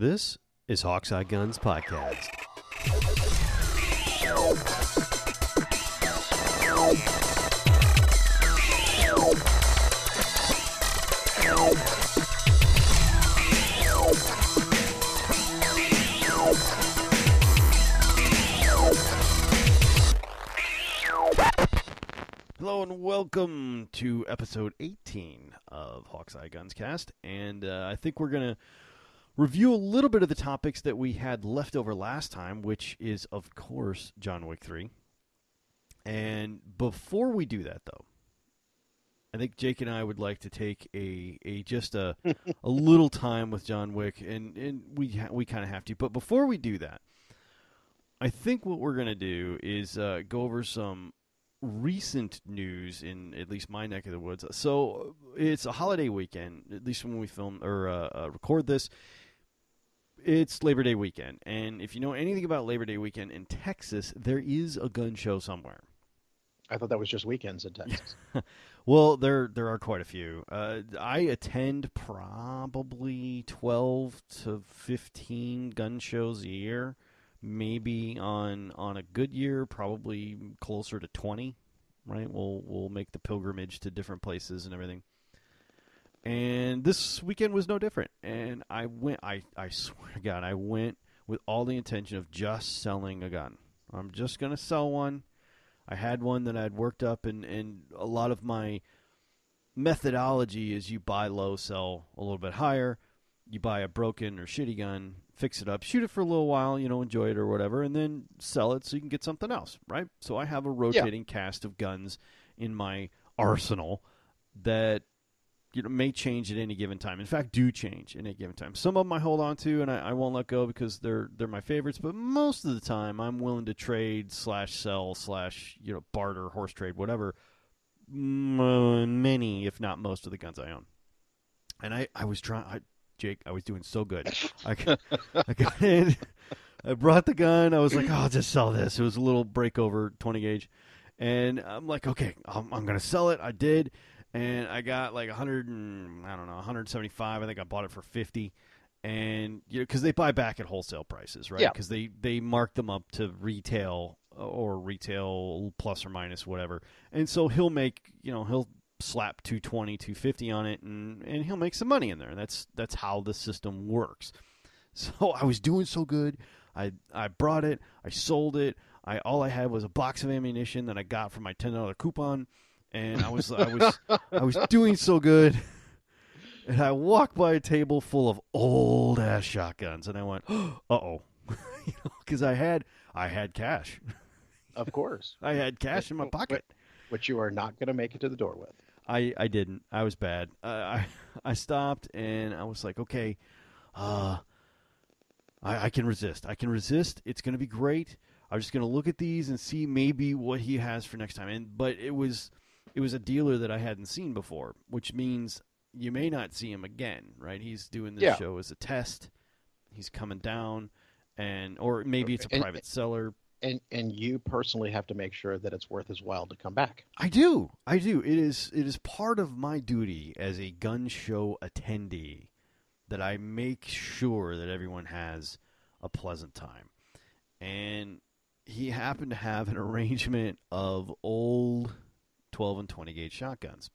This is Hawkeye Guns Podcast. Hello and welcome to episode 18 of Hawkseye Guns Cast. And uh, I think we're to review a little bit of the topics that we had left over last time, which is, of course, John Wick 3. And before we do that, though, I think Jake and I would like to take a, a just a, a little time with John Wick, and, and we ha- we kind of have to. But before we do that, I think what we're gonna do is uh, go over some recent news in at least my neck of the woods. So it's a holiday weekend, at least when we film or uh, uh, record this. It's Labor Day weekend, and if you know anything about Labor Day weekend in Texas, there is a gun show somewhere. I thought that was just weekends in Texas. Well, there there are quite a few. Uh, I attend probably twelve to fifteen gun shows a year. Maybe on on a good year, probably closer to twenty. Right? We'll we'll make the pilgrimage to different places and everything. And this weekend was no different. And I went. I I swear to God, I went with all the intention of just selling a gun. I'm just gonna sell one. I had one that I'd worked up, and, and a lot of my methodology is you buy low, sell a little bit higher. You buy a broken or shitty gun, fix it up, shoot it for a little while, you know, enjoy it or whatever, and then sell it so you can get something else, right? So I have a rotating cast of guns in my arsenal that you know may change at any given time. In fact, do change at any given time. Some of them I hold on to and I, I won't let go because they're they're my favorites. But most of the time, I'm willing to trade slash sell slash you know barter, horse trade, whatever. Many, if not most, of the guns I own. And I I was trying. I, Jake, I was doing so good. I, I got in. I brought the gun. I was like, oh, I'll just sell this. It was a little breakover 20 gauge. And I'm like, okay, I'm, I'm to sell it. I did. And I got like 100 and, I don't know, 175. I think I bought it for 50. And, you know, because they buy back at wholesale prices, right? Yeah. Because they, they mark them up to retail uh, or retail plus or minus whatever. And so he'll make, you know, he'll slap 220 250 on it and and he'll make some money in there that's that's how the system works so i was doing so good i i brought it i sold it i all i had was a box of ammunition that i got from my $10 coupon and i was i was i was doing so good and i walked by a table full of old ass shotguns and i went uh-oh because i had i had cash of course. i had cash in my pocket Which you are not going to make it to the door with. I, I didn't. I was bad. Uh, I I stopped and I was like, okay, uh, I, I can resist. I can resist. It's going to be great. I'm just going to look at these and see maybe what he has for next time. And but it was it was a dealer that I hadn't seen before, which means you may not see him again. Right? He's doing this Yeah. show as a test. He's coming down, and or maybe it's a And- private seller. And and you personally have to make sure that it's worth his while to come back. I do. I do. It is it is part of my duty as a gun show attendee that I make sure that everyone has a pleasant time. And he happened to have an arrangement of old 12 and 20 gauge shotguns.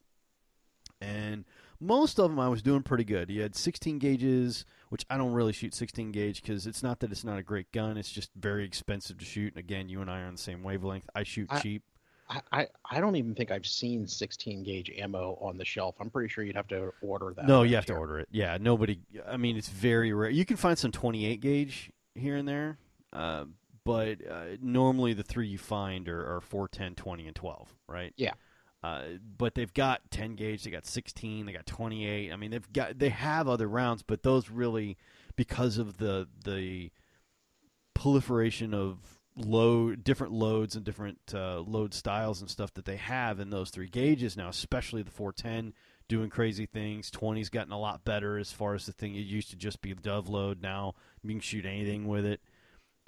And most of them I was doing pretty good. You had 16 gauges, which I don't really shoot 16 gauge because it's not that it's not a great gun. It's just very expensive to shoot. And again, you and I are on the same wavelength. I shoot I- cheap. I, I, I don't even think I've seen 16 gauge ammo on the shelf. I'm pretty sure you'd have to order that. No, you have to order it. Yeah, nobody. I mean, it's very rare. You can find some 28 gauge here and there, uh, but uh, normally the three you find are, are 4, 10, 20, and 12, right? Yeah. Uh, but they've got 10 gauge, they got 16, they got 28. I mean, they've got they have other rounds, but those really because of the the proliferation of load different loads and different uh, load styles and stuff that they have in those three gauges now, especially the 410 doing crazy things. 20's gotten a lot better as far as the thing it used to just be dove load. Now you can shoot anything with it.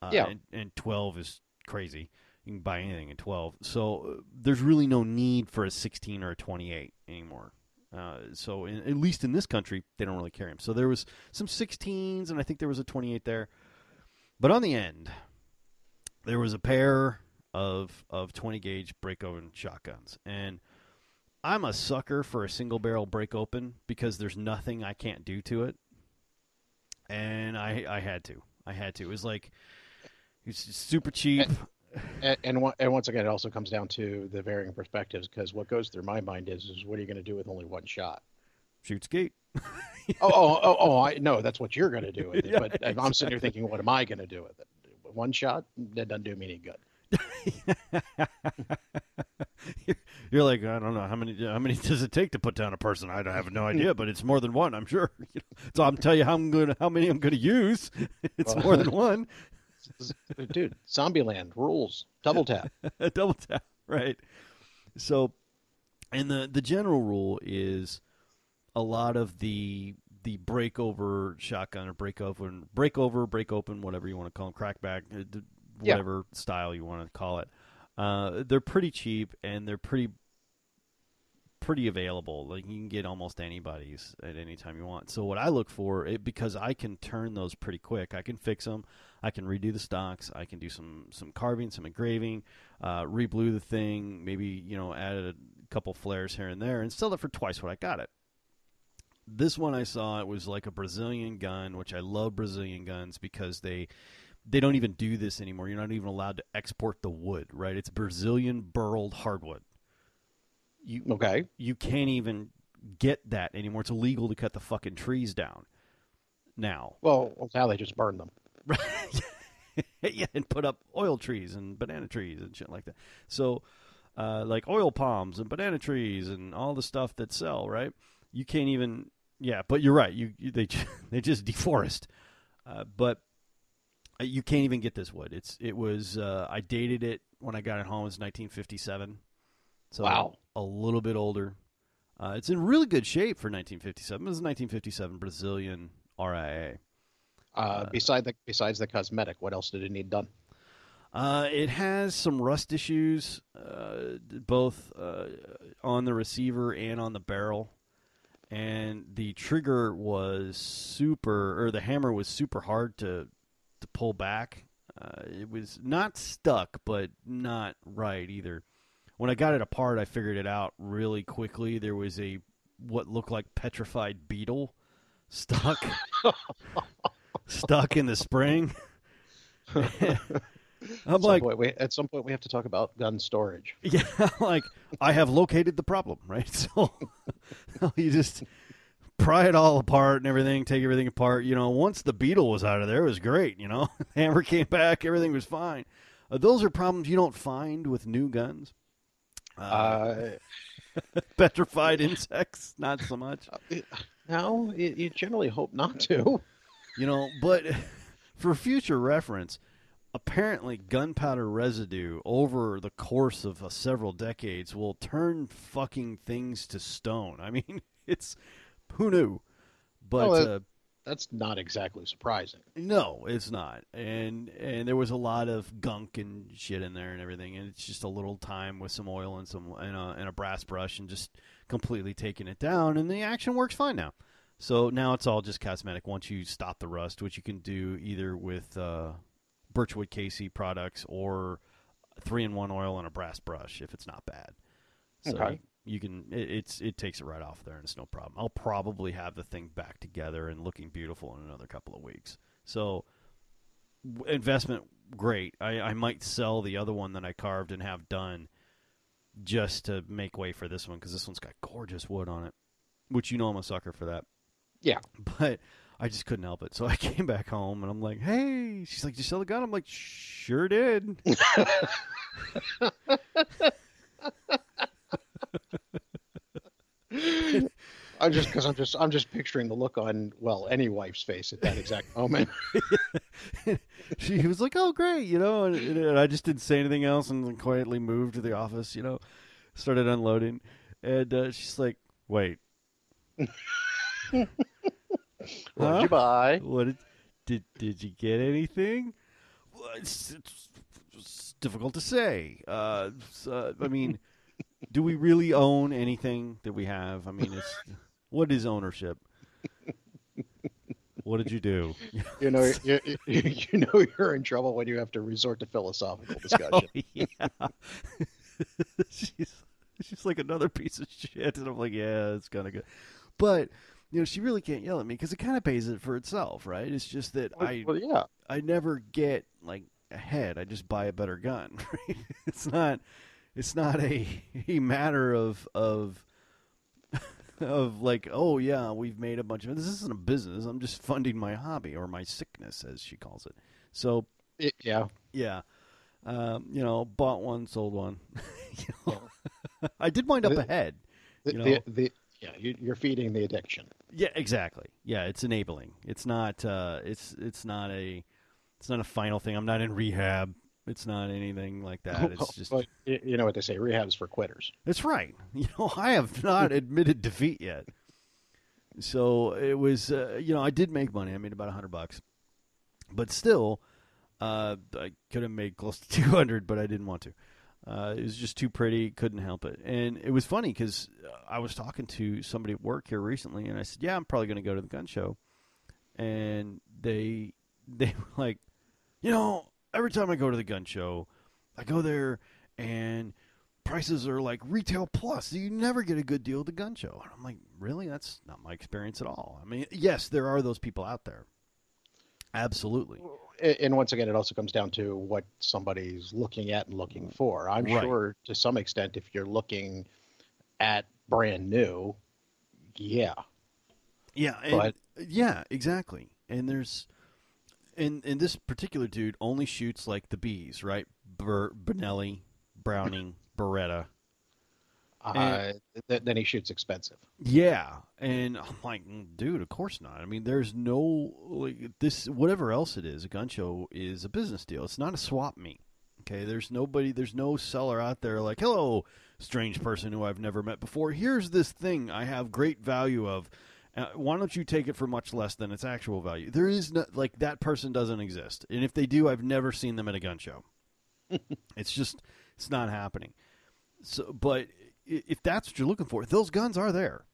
Uh, Yeah. and, and 12 is crazy. You can buy anything in 12. So uh, there's really no need for a 16 or a 28 anymore. Uh, so in, at least in this country, they don't really carry them. So there was some 16s, and I think there was a 28 there. But on the end, there was a pair of of 20 gauge break open shotguns, and I'm a sucker for a single barrel break open because there's nothing I can't do to it, and I I had to I had to. It was like it's super cheap. And, and and once again, it also comes down to the varying perspectives because what goes through my mind is is what are you going to do with only one shot? Shoots gate. Oh, oh, oh, oh, I know that's what you're going to do with it. Yeah, but I'm sitting here thinking, what am I going to do with it? One shot that doesn't do me any good. You're- You're like I don't know how many how many does it take to put down a person? I have no idea, but it's more than one, I'm sure. So I'm tell you how I'm going how many I'm going to use. It's Well- more than one. Dude, Zombieland rules. Double tap. double tap, right? So, and the the general rule is a lot of the the breakover shotgun or break over break open whatever you want to call them crackback uh, d- Yeah. whatever style you want to call it uh, they're pretty cheap and they're pretty pretty available like you can get almost anybody's at any time you want so what i look for it because i can turn those pretty quick i can fix them i can redo the stocks i can do some some carving some engraving uh, reblue the thing maybe you know add a couple flares here and there and sell it for twice what i got it this one I saw it was like a Brazilian gun, which I love Brazilian guns because they they don't even do this anymore. You're not even allowed to export the wood, right? It's Brazilian burled hardwood. You Okay. you can't even get that anymore. It's illegal to cut the fucking trees down. Now, Well, now they just burn them. yeah, and put up oil trees and banana trees and shit like that. So, uh, like oil palms and banana trees and all the stuff that sell, right? You can't even, yeah. But you're right. You, you they they just deforest, uh, but uh, you can't even get this wood. It's it was uh, I dated it when I got it home. It's 1957, so Wow. a little bit older. Uh, it's in really good shape for 1957. This is 1957 Brazilian RIA. Uh, beside the besides the cosmetic, what else did it need done? Uh, it has some rust issues, uh, both uh, on the receiver and on the barrel. And the trigger was super, or the hammer was super hard to to pull back. Uh, it was not stuck, but not right either. When I got it apart, I figured it out really quickly. There was a what looked like petrified beetle stuck stuck in the spring. I'm At like, point, we, at some point, we have to talk about gun storage. yeah, like I have located the problem, right? So you just pry it all apart and everything, take everything apart. You know, once the beetle was out of there, it was great. You know, hammer came back, everything was fine. Uh, those are problems you don't find with new guns. Uh, Uh, petrified insects, not so much. no, you, you generally hope not to. You know, but for future reference, apparently gunpowder residue over the course of uh, several decades will turn fucking things to stone. I mean, it's who knew? But Well, uh, That's not exactly surprising. no, it's not. And and there was a lot of gunk and shit in there and everything. And it's just a little time with some oil and some and a, and a brass brush and just completely taking it down. And the action works fine now. So now it's all just cosmetic. Once you stop the rust, which you can do either with uh, Birchwood Casey products or three in one oil and a brass brush if it's not bad. So Okay. You can it, it's it takes it right off there and it's no problem. I'll probably have the thing back together and looking beautiful in another couple of weeks. So investment great. I, I might sell the other one that I carved and have done just to make way for this one because this one's got gorgeous wood on it, which you know I'm a sucker for that. Yeah. But I just couldn't help it. So I came back home and I'm like, hey, she's like, did you sell the gun? I'm like, sure did. I'm just because I'm just I'm just picturing the look on well any wife's face at that exact moment. she was like, "Oh, great," you know, and, and I just didn't say anything else and then quietly moved to the office, you know, started unloading, and uh, she's like, "Wait, What did you buy? what did, did did you get anything?" Well, it's, it's, it's difficult to say. Uh, so, I mean, do we really own anything that we have? I mean, it's what is ownership? What did you do? You know, you, you, you know you're in trouble when you have to resort to philosophical discussion. Oh, yeah. she's she's like another piece of shit, and I'm like, yeah, it's kind of good, but you know, she really can't yell at me because it kind of pays it for itself, right? It's just that Well, I well, yeah. I never get like ahead. I just buy a better gun. Right? It's not it's not a a matter of of of like oh yeah we've made a bunch of this isn't a business. I'm just funding my hobby or my sickness as she calls it. So It- yeah. yeah, um, you know, bought one, sold one. You know? I did wind up The- ahead. The, You know? the, the, yeah, you, you're feeding the addiction. Yeah, exactly. Yeah, it's enabling. It's not. Uh, it's it's not a. It's not a final thing. I'm not in rehab. It's not anything like that. It's just. You know what they say, rehab's for quitters. That's right. You know, I have not admitted defeat yet. So it was. Uh, you know, I did make money. I made about a hundred bucks, but still, uh, I could have made close to two hundred, but I didn't want to. Uh, it was just too pretty. Couldn't help it. And it was funny because I was talking to somebody at work here recently, and I said, "Yeah, I'm probably going to go to the gun show." And they they were like, "You know, every time I go to the gun show, I go there and." Prices are like retail plus. You never get a good deal at the gun show. And I'm like, really? That's not my experience at all. I mean, yes, there are those people out there. Absolutely. And once again, it also comes down to what somebody's looking at and looking mm. for. I'm Right. sure to some extent, if you're looking at brand new, yeah. Yeah, and, But- yeah, exactly. And there's, and and this particular dude only shoots like the bees, right? Bur- Benelli, Browning, Beretta. Uh, th- then he shoots expensive. Yeah, and I'm like, "Mm, dude, of course not. I mean, there's no like this. Whatever else it is, a gun show is a business deal. It's not a swap meet. Okay, there's nobody, there's no seller out there like, hello, strange person who I've never met before. Here's this thing I have great value of. Uh, why don't you take it for much less than its actual value? There is no like that person doesn't exist, and if they do, I've never seen them at a gun show. it's just it's not happening. So, but if that's what you're looking for, those guns are there,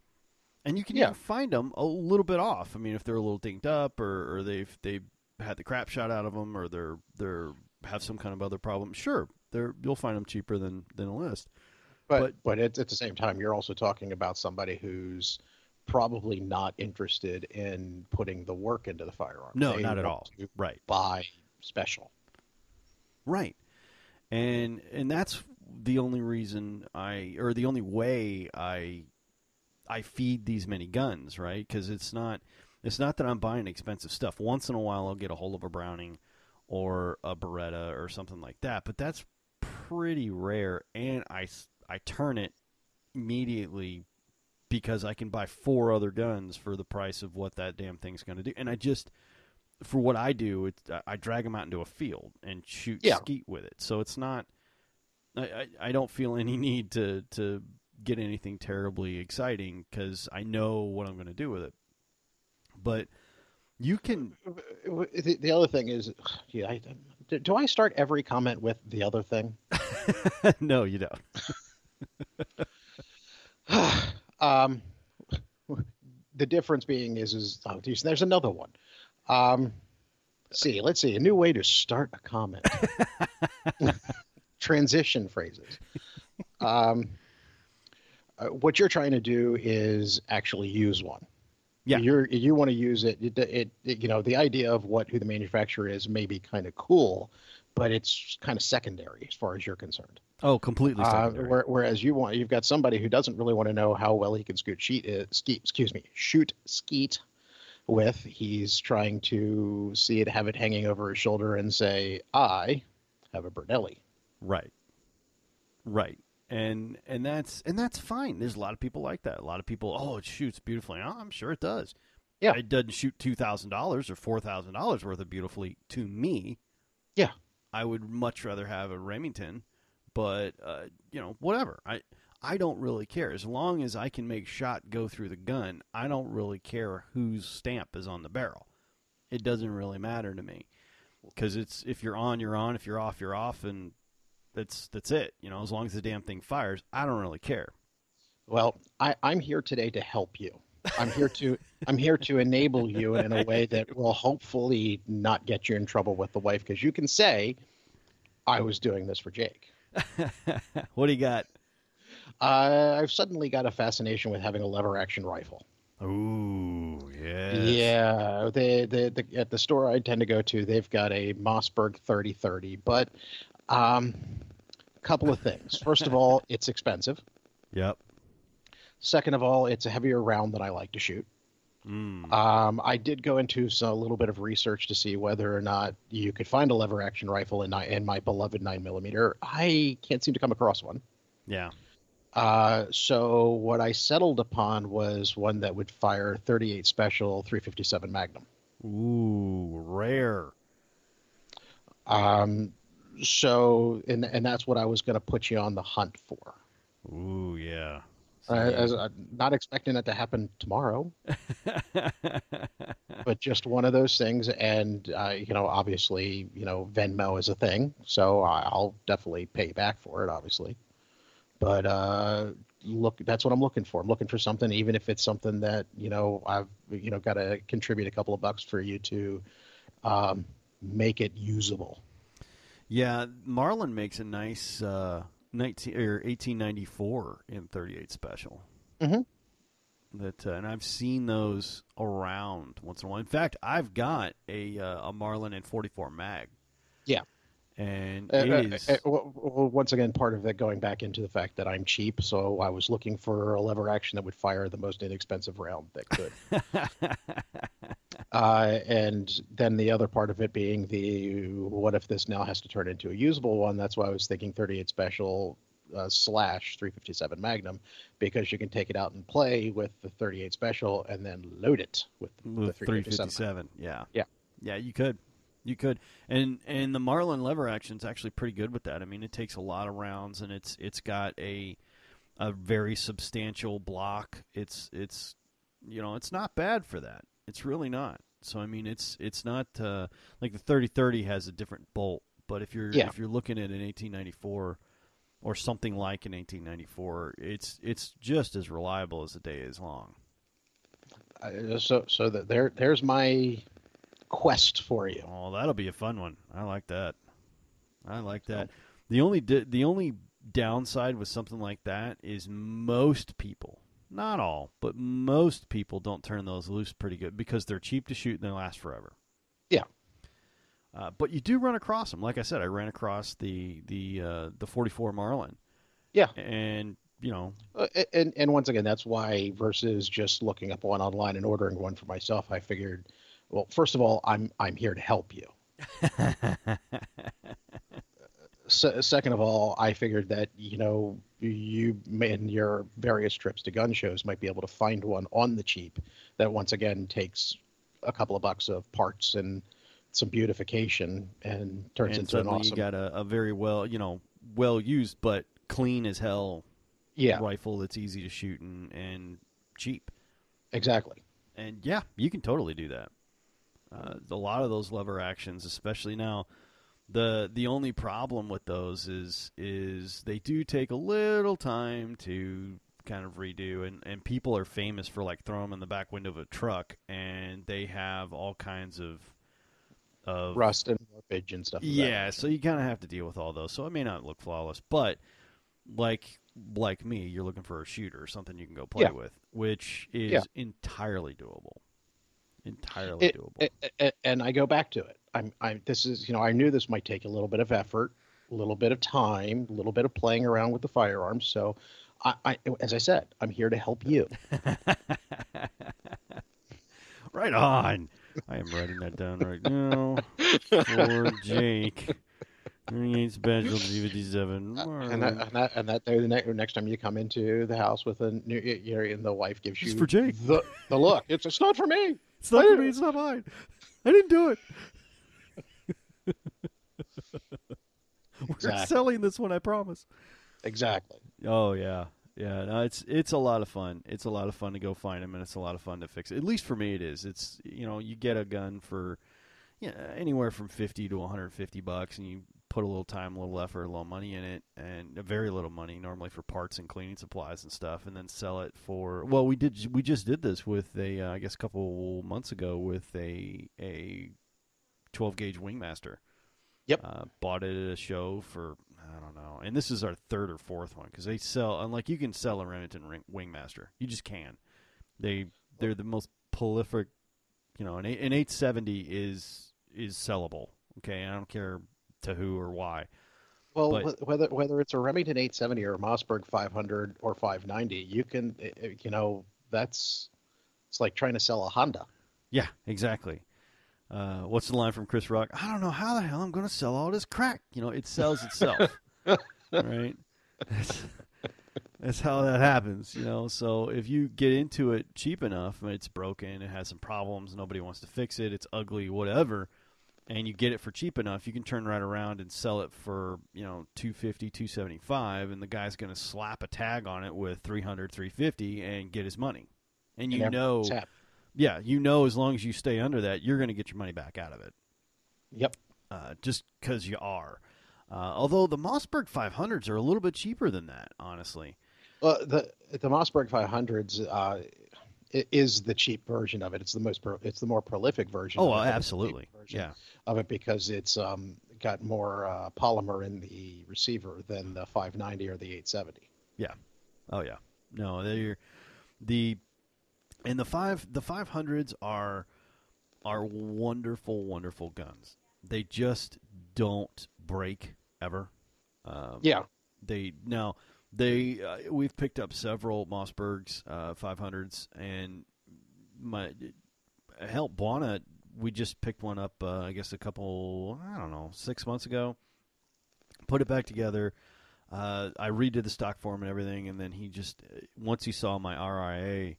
and you can Yeah. even find them a little bit off. I mean, if they're a little dinged up, or, or they've they've had the crap shot out of them, or they're they're have some kind of other problem, sure, they're you'll find them cheaper than than a list. But But- but, at, at the same time, you're also talking about somebody who's probably not interested in putting the work into the firearm. No, They not at all. Right. Buy special. Right. And and that's the only reason I or the only way I I feed these many guns, right? Cuz it's not it's not that I'm buying expensive stuff. Once in a while I'll get a hold of a Browning or a Beretta or something like that, but that's pretty rare and I I turn it immediately because I can buy four other guns for the price of what that damn thing's going to do. And I just for what I do, it's I drag them out into a field and shoot Yeah. skeet with it. So it's not. I, I, I don't feel any need to to get anything terribly exciting because I know what I'm going to do with it. But you can. The, the other thing is, yeah, I, do- do I start every comment with the other thing? no, you don't. um, the difference being is, is oh, geez, there's another one. Um, let's see, let's see, a new way to start a comment. Transition phrases. Um, uh, what you're trying to do is actually use one. Yeah. You're you want to use it, it, it, it. You know, the idea of what who the manufacturer is may be kind of cool, but it's kind of secondary as far as you're concerned. Oh, completely Uh, secondary. whereas you want, you've got somebody who doesn't really want to know how well he can scoot sheet, uh, skeet, excuse me, shoot skeet with. He's trying to see it, have it hanging over his shoulder, and say, "I have a Benelli." Right. Right. And and that's and that's fine. There's a lot of people like that. A lot of people, oh, it shoots beautifully. Oh, I'm sure it does. Yeah. It doesn't shoot two thousand dollars or four thousand dollars worth of beautifully to me. Yeah. I would much rather have a Remington, but uh, you know, whatever. I I don't really care. As long as I can make shot go through the gun, I don't really care whose stamp is on the barrel. It doesn't really matter to me. Because it's if you're on, you're on. If you're off, you're off, and that's that's it. You know, as long as the damn thing fires, I don't really care. Well, I, I'm here today to help you. I'm here to I'm here to enable you in a way that will hopefully not get you in trouble with the wife because you can say, "I was doing this for Jake." what do you got? Uh, I've suddenly got a fascination with having a lever action rifle. Ooh, yeah. Yeah, they, they, the, at the store I tend to go to, they've got a Mossberg 3030, but um, a couple of things. First of all, it's expensive. Yep. Second of all, it's a heavier round that I like to shoot. Mm. Um, I did go into so, a little bit of research to see whether or not you could find a lever action rifle in, in my beloved 9mm. I can't seem to come across one. yeah. Uh, so what I settled upon was one that would fire 38 special 357 Magnum. Ooh, rare. Um, so and and that's what I was going to put you on the hunt for. Ooh, yeah. Uh, as I'm not expecting it to happen tomorrow, but just one of those things. And uh, you know, obviously, you know, Venmo is a thing, so I'll definitely pay back for it, obviously. But uh, look, that's what I'm looking for. I'm looking for something, even if it's something that you know I've you know got to contribute a couple of bucks for you to um, make it usable. yeah, Marlin makes a nice uh, 19 or 1894 in 38 special. Mhm. That uh, and I've seen those around once in a while. In fact, I've got a uh, a Marlin in 44 mag. Yeah. And Uh, it uh, is uh, well, well, once again, part of it going back into the fact that I'm cheap, so I was looking for a lever action that would fire the most inexpensive round that could. uh, and then the other part of it being the what if this now has to turn into a usable one? That's why I was thinking 38 special uh, slash 357 Magnum because you can take it out and play with the 38 special and then load it with, the 357. 357. Yeah. Yeah. Yeah, you could. You could. And and the Marlin lever action is actually pretty good with that. I mean, it takes a lot of rounds and it's it's got a a very substantial block. It's it's you know, it's not bad for that. It's really not. So I mean, it's it's not uh, like the 3030 has a different bolt, but if you're Yeah. if you're looking at an 1894 or something like an 1894, it's it's just as reliable as the day is long. Uh, so so that there there's my quest for you. Oh, that'll be a fun one. I like that. I like that. The only di- the only downside with something like that is most people, not all, but most people don't turn those loose pretty good because they're cheap to shoot and they last forever. Yeah. Uh, but you do run across them. Like I said, I ran across the the uh, the 44 Marlin. Yeah. And you know, Uh, and and once again, that's why versus just looking up one online and ordering one for myself, I figured, well, first of all, I'm I'm here to help you. Se- second of all, I figured that you know you in your various trips to gun shows might be able to find one on the cheap that once again takes a couple of bucks of parts and some beautification and turns and into an awesome you got a, a very well, you know, well used but clean as hell yeah rifle that's easy to shoot and, and cheap. exactly And yeah, you can totally do that. Uh, a lot of those lever actions, especially now, the the only problem with those is is they do take a little time to kind of redo, and and people are famous for like throwing them in the back window of a truck, and they have all kinds of of rust and warpage and stuff. yeah, so you kind of have to deal with all those. So it may not look flawless, but like like me, you're looking for a shooter, something you can go play Yeah. with, which is Yeah. entirely doable. Entirely It- doable. A- a- and I go back to it. I'm, I'm. This is, you know, I knew this might take a little bit of effort, a little bit of time, a little bit of playing around with the firearms. So, I, I as I said, I'm here to help you. right on. I am writing that down right now for Jake. 38 special 57. And that, and that, and that, the next, next time you come into the house with a new, you know, and the wife gives you It's for Jake. the the look. It's it's not for me. It's not for me. It's not mine. I didn't do it. We're Exactly. selling this one, I promise. Exactly. Oh yeah, yeah. No, it's it's a lot of fun. It's a lot of fun to go find them, and it's a lot of fun to fix it. At least for me, it is. It's you know you get a gun for yeah anywhere from fifty to one hundred fifty bucks, and you put a little time, a little effort, a little money in it, and very little money normally for parts and cleaning supplies and stuff, and then sell it for. Well, we did. We just did this with a, uh, I guess, a couple months ago with a a 12 gauge Wingmaster. Yep. Uh, bought it at a show for I don't know, and this is our third or fourth one because they sell. Unlike you can sell a Remington ring, Wingmaster, you just can. They they're the most prolific. You know, an, eight- an 870 is is sellable. Okay, I don't care to who or why. Well, But- whether whether it's a Remington 870 or a Mossberg 500 or 590, you can, uh, uh, you know, that's it's like trying to sell a Honda. Yeah, exactly. Uh, what's the line from Chris Rock? I don't know how the hell I'm going to sell all this crack. You know, it sells itself, right? That's, that's how that happens. You know, so if you get into it cheap enough, and it's broken, it has some problems, nobody wants to fix it, it's ugly, whatever, and you get it for cheap enough, you can turn right around and sell it for you know 250 275 and the guy's going to slap a tag on it with 300 350 and get his money and you And know happy. yeah, you know, as long as you stay under that, you're going to get your money back out of it, Yep. uh, just because you are. Uh, although the Mossberg 500s are a little bit cheaper than that, honestly. Well, the the Mossberg 500s uh, is the cheap version of it. It's the most pro, it's the more prolific version. Oh, of it, but it's the absolutely. Yeah. Of it because it's um, got more uh, polymer in the receiver than the 590 or the 870. Yeah. Oh yeah. No, they're the and the five the 500s are are wonderful, wonderful guns. They just don't break ever. Um, Yeah. they now they uh, we've picked up several Mossbergs uh, 500s and my hell Buana we just picked one up uh, I guess a couple I don't know six months ago put it back together uh, I redid the stock form and everything and then he just once he saw my RIA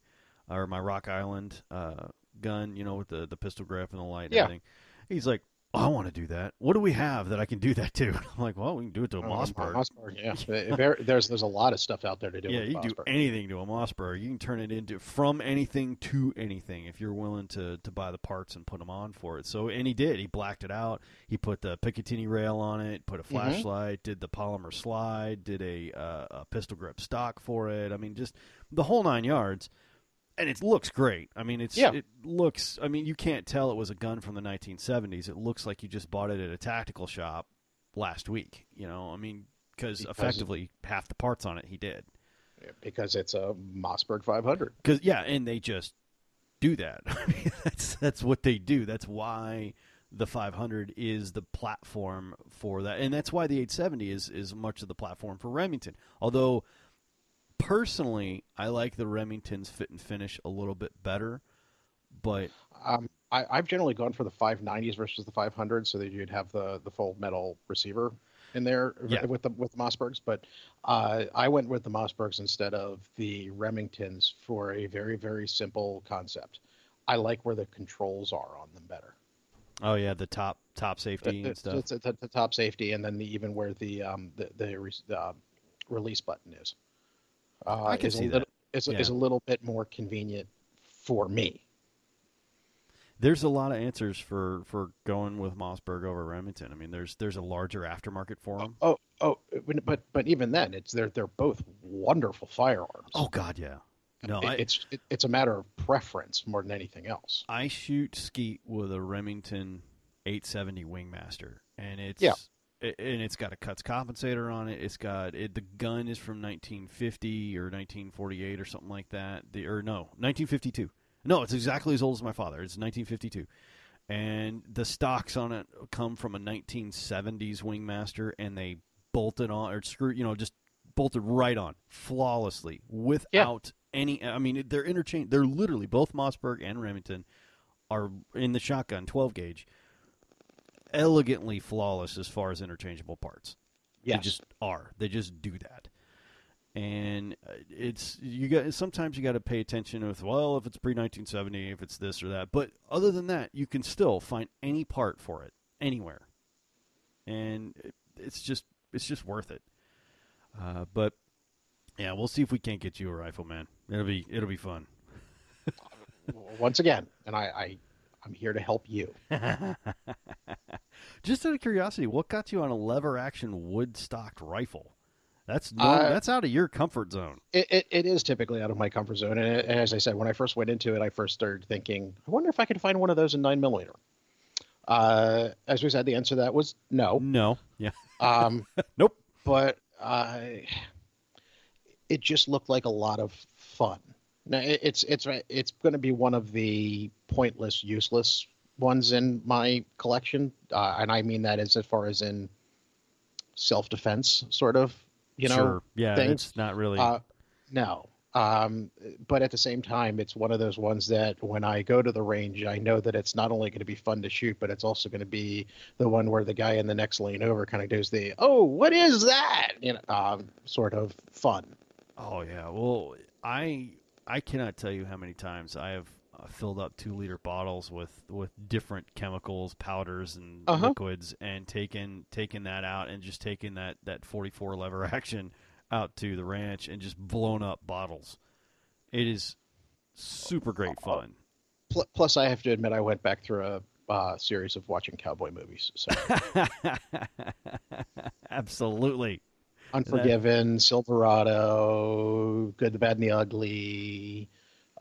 or my Rock Island uh, gun you know with the the pistol grip and the light and Yeah. everything he's like I want to do that what do we have that I can do that to I'm like well we can do it to a Um, Mossberg Mossberg, yeah. There's there's a lot of stuff out there to do. yeah, you can do anything to a Mossberg. You can turn it into from anything to anything if you're willing to to buy the parts and put them on for it. So, and he did. He blacked it out. He put the Picatinny rail on it, put a Mm-hmm. flashlight, did the polymer slide, did a, uh, a pistol grip stock for it. I mean, just the whole nine yards. And it looks great. I mean, it's Yeah. it looks. I mean, you can't tell it was a gun from the 1970s. It looks like you just bought it at a tactical shop last week. You know, I mean, because effectively half the parts on it he did. because it's a Mossberg 500. Because yeah, and they just do that. I mean, that's that's what they do. That's why the 500 is the platform for that, and that's why the 870 is is much of the platform for Remington. Although personally, I like the Remington's fit and finish a little bit better, but Um, I, I've generally gone for the 590s versus the 500s, so that you'd have the the full metal receiver in there Yeah. with the with the Mossbergs. But uh, I went with the Mossbergs instead of the Remingtons for a very very simple concept. I like where the controls are on them better. oh yeah, the top top safety The, and stuff. it's- it's the top safety, and then the, even where the um the the uh, release button is. Uh, I can is see a that. little, Is, Yeah. is a little bit more convenient for me. There's a lot of answers for for going with Mossberg over Remington. I mean, there's there's a larger aftermarket for them. Oh, oh, but but even then, it's they're they're both wonderful firearms. Oh God, yeah. No, It- I, it's it, it's a matter of preference more than anything else. I shoot skeet with a Remington 870 Wingmaster, and it's Yeah. And it's got a Cutts compensator on it. It's got it. The gun is from 1950 or 1948 or something like that. The or no, 1952. No, it's exactly as old as my father. It's 1952, and the stocks on it come from a 1970s Wingmaster, and they bolted on or screw, you know, just bolted right on flawlessly without any. I mean, they're interchange. They're literally both Mossberg and Remington are in the shotgun 12 gauge, elegantly flawless as far as interchangeable parts. Yes, They just are. They just do that. And uh, it's you got sometimes you got to pay attention with well if it's pre 1970 if it's this or that but other than that you can still find any part for it anywhere and it's just it's just worth it uh, but yeah we'll see if we can't get you a rifle man it'll be it'll be fun once again, and I, I I'm here to help you. Just out of curiosity, what got you on a lever action wood stocked rifle? That's no, Uh, that's out of your comfort zone. It, it, it is typically out of my comfort zone, and, and as I said, when I first went into it, I first started thinking, I wonder if I could find one of those in nine millimeter. Uh, as we said, the answer to that was no. No. Yeah. Um, Nope. but uh, it just looked like a lot of fun. Now, it, it's it's it's going to be one of the pointless, useless ones in my collection, uh, and I mean that as as far as in self defense, sort of. You know, sure. Yeah. thing. It's not really. uh, no. Um, but at the same time, it's one of those ones that when I go to the range, I know that it's not only going to be fun to shoot, but it's also going to be the one where the guy in the next lane over kind of does the, oh, what is that? You know, um, sort of fun. Oh yeah. Well, I I cannot tell you how many times I have uh, filled up two liter bottles with with different chemicals, powders, and Uh-huh. liquids, and taken taken that out and just taken that that forty four lever action out to the ranch and just blown up bottles. It is super great fun. Plus, I have to admit, I went back through a uh, series of watching cowboy movies. So, Absolutely. Unforgiven, Silverado, Good, the Bad, and the Ugly,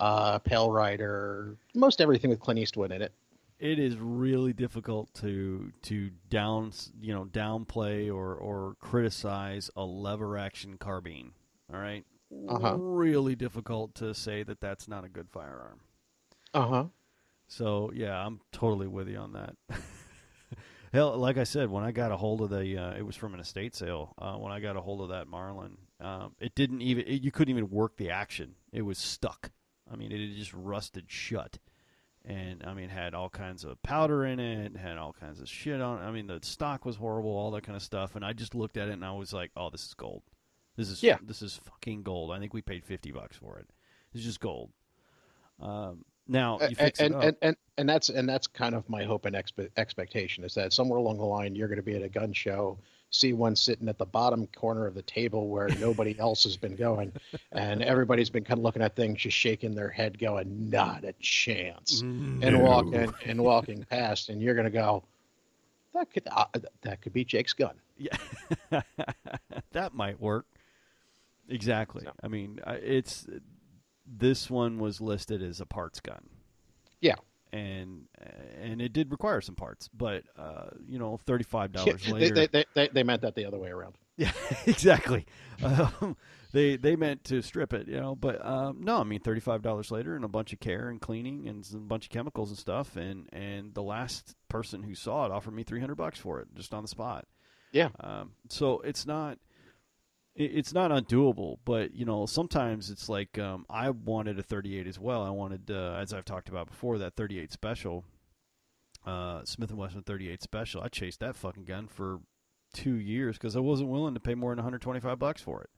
uh, Pale Rider, most everything with Clint Eastwood in it. it is really difficult to to down you know downplay or or criticize a lever action carbine. All right? Uh-huh. Really difficult to say that that's not a good firearm. Uh huh. So yeah, I'm totally with you on that. Hell, like I said, when I got a hold of the, uh, it was from an estate sale. Uh, when I got a hold of that Marlin, um, it didn't even, it, you couldn't even work the action. It was stuck. I mean, it just rusted shut, and I mean, had all kinds of powder in it, had all kinds of shit on. it. I mean, the stock was horrible, all that kind of stuff. And I just looked at it and I was like, oh, this is gold. This is Yeah. this is fucking gold. I think we paid fifty bucks for it. It's just gold. Um, now you and, fix and, it up. and, and and that's and that's kind of my hope and expe- expectation is that somewhere along the line you're going to be at a gun show see one sitting at the bottom corner of the table where nobody else has been going and everybody's been kind of looking at things just shaking their head going not a chance and walking and walking past and you're going to go that could uh, that could be Jake's gun Yeah, that might work. Exactly. So. I mean, it's this one was listed as a parts gun. Yeah. And and it did require some parts, but uh, you know, thirty five dollars later. they, they, they, they meant that the other way around Yeah, exactly. Um, they they meant to strip it, you know, but um, no, I mean thirty five dollars later and a bunch of care and cleaning and a bunch of chemicals and stuff, and and the last person who saw it offered me three hundred bucks for it just on the spot. Yeah. Um, so it's not it's not undoable, but you know sometimes it's like um, I wanted a 38 as well. I wanted, uh, as I've talked about before, that 38 special, uh, Smith and Wesson 38 special. I chased that fucking gun for two years because I wasn't willing to pay more than 125 bucks for it.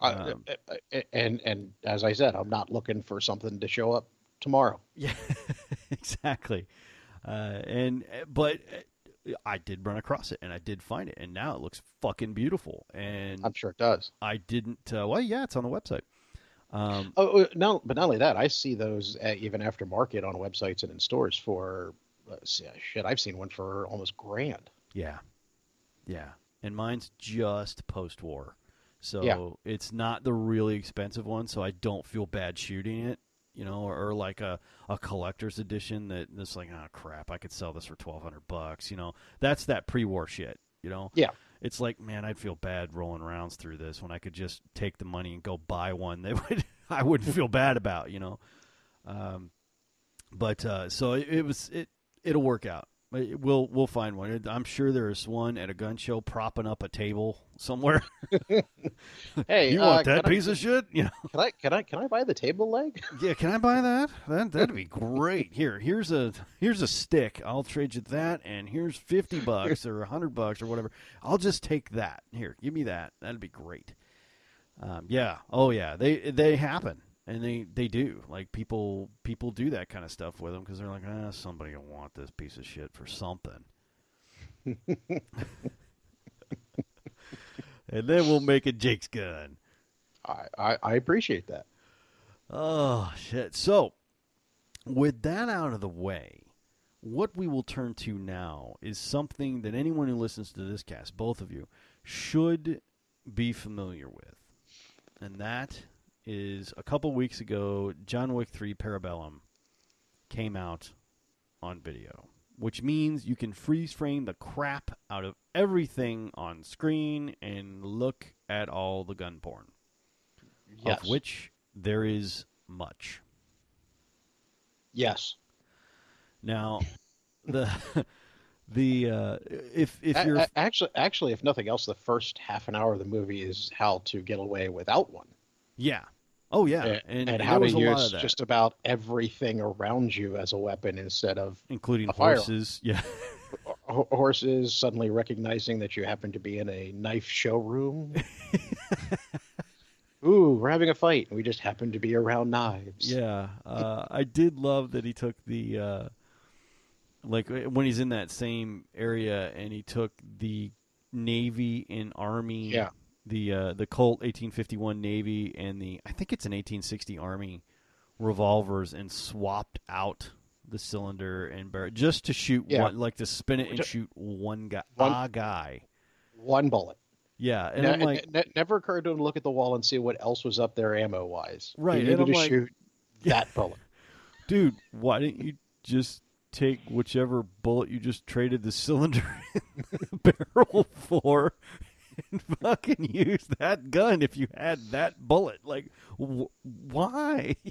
I- Um, I- and and as I said I'm not looking for something to show up tomorrow Yeah, exactly. Uh, and but uh, I did run across it and I did find it, and now it looks fucking beautiful. And I'm sure it does I didn't. Uh, well, yeah, it's on the website. Um, Oh uh, no! But not only that, I see those uh, even aftermarket on websites and in stores for uh, shit. I've seen one for almost grand. Yeah. Yeah. And mine's just post war. So Yeah. it's not the really expensive one, so I don't feel bad shooting it, you know, or, or like a, a collector's edition that that's like, oh crap, I could sell this for twelve hundred bucks, you know. That's that pre war shit, you know? Yeah. It's like, man, I'd feel bad rolling rounds through this when I could just take the money and go buy one that would I wouldn't feel bad about, you know. Um but uh so it, it was it it'll work out. We'll we'll find one. I'm sure there's one at a gun show propping up a table somewhere. Hey, you uh, want that can, piece of shit? You know? Can I can I can I buy the table leg? Yeah, can I buy that? That that'd be great. Here, here's a here's a stick. I'll trade you that, and here's fifty bucks or hundred bucks or whatever. I'll just take that. Here, give me that. That'd be great. Um, yeah. Oh yeah. They they happen, and they they do. Like people people do that kind of stuff with them because they're like, ah, somebody will want this piece of shit for something. and then we'll make a Jake's gun. I, I I appreciate that. Oh shit! So, with that out of the way, what we will turn to now is something that anyone who listens to this cast, both of you, should be familiar with. And that is a couple weeks ago, John Wick 3 Parabellum came out on video, which means you can freeze frame the crap out of everything on screen and look at all the gun porn, Yes. of which there is much. yes. Now, the the uh, if if A- you're actually, actually, if nothing else, the first half an hour of the movie is how to get away without one, yeah oh yeah A- and, and how to use just about everything around you as a weapon instead of including a firearm. horses yeah horses suddenly recognizing that you happen to be in a knife showroom. Ooh, we're having a fight. We just happen to be around knives. yeah uh, I did love that he took the uh, like uh, when he's in that same area and he took the Navy and Army Yeah. The uh, the Colt 1851 Navy and the I think it's an 1860 Army revolvers and swapped out the cylinder and barrel just to shoot Yeah. one like to spin it and Ju- shoot one guy One- a guy One bullet. yeah and like ne- never occurred to him to look at the wall and see what else was up there ammo wise. Right, He and needed I'm to like- shoot that bullet. dude why didn't you just take whichever bullet you just traded the cylinder in the barrel for and fucking use that gun if you had that bullet. Like wh- why?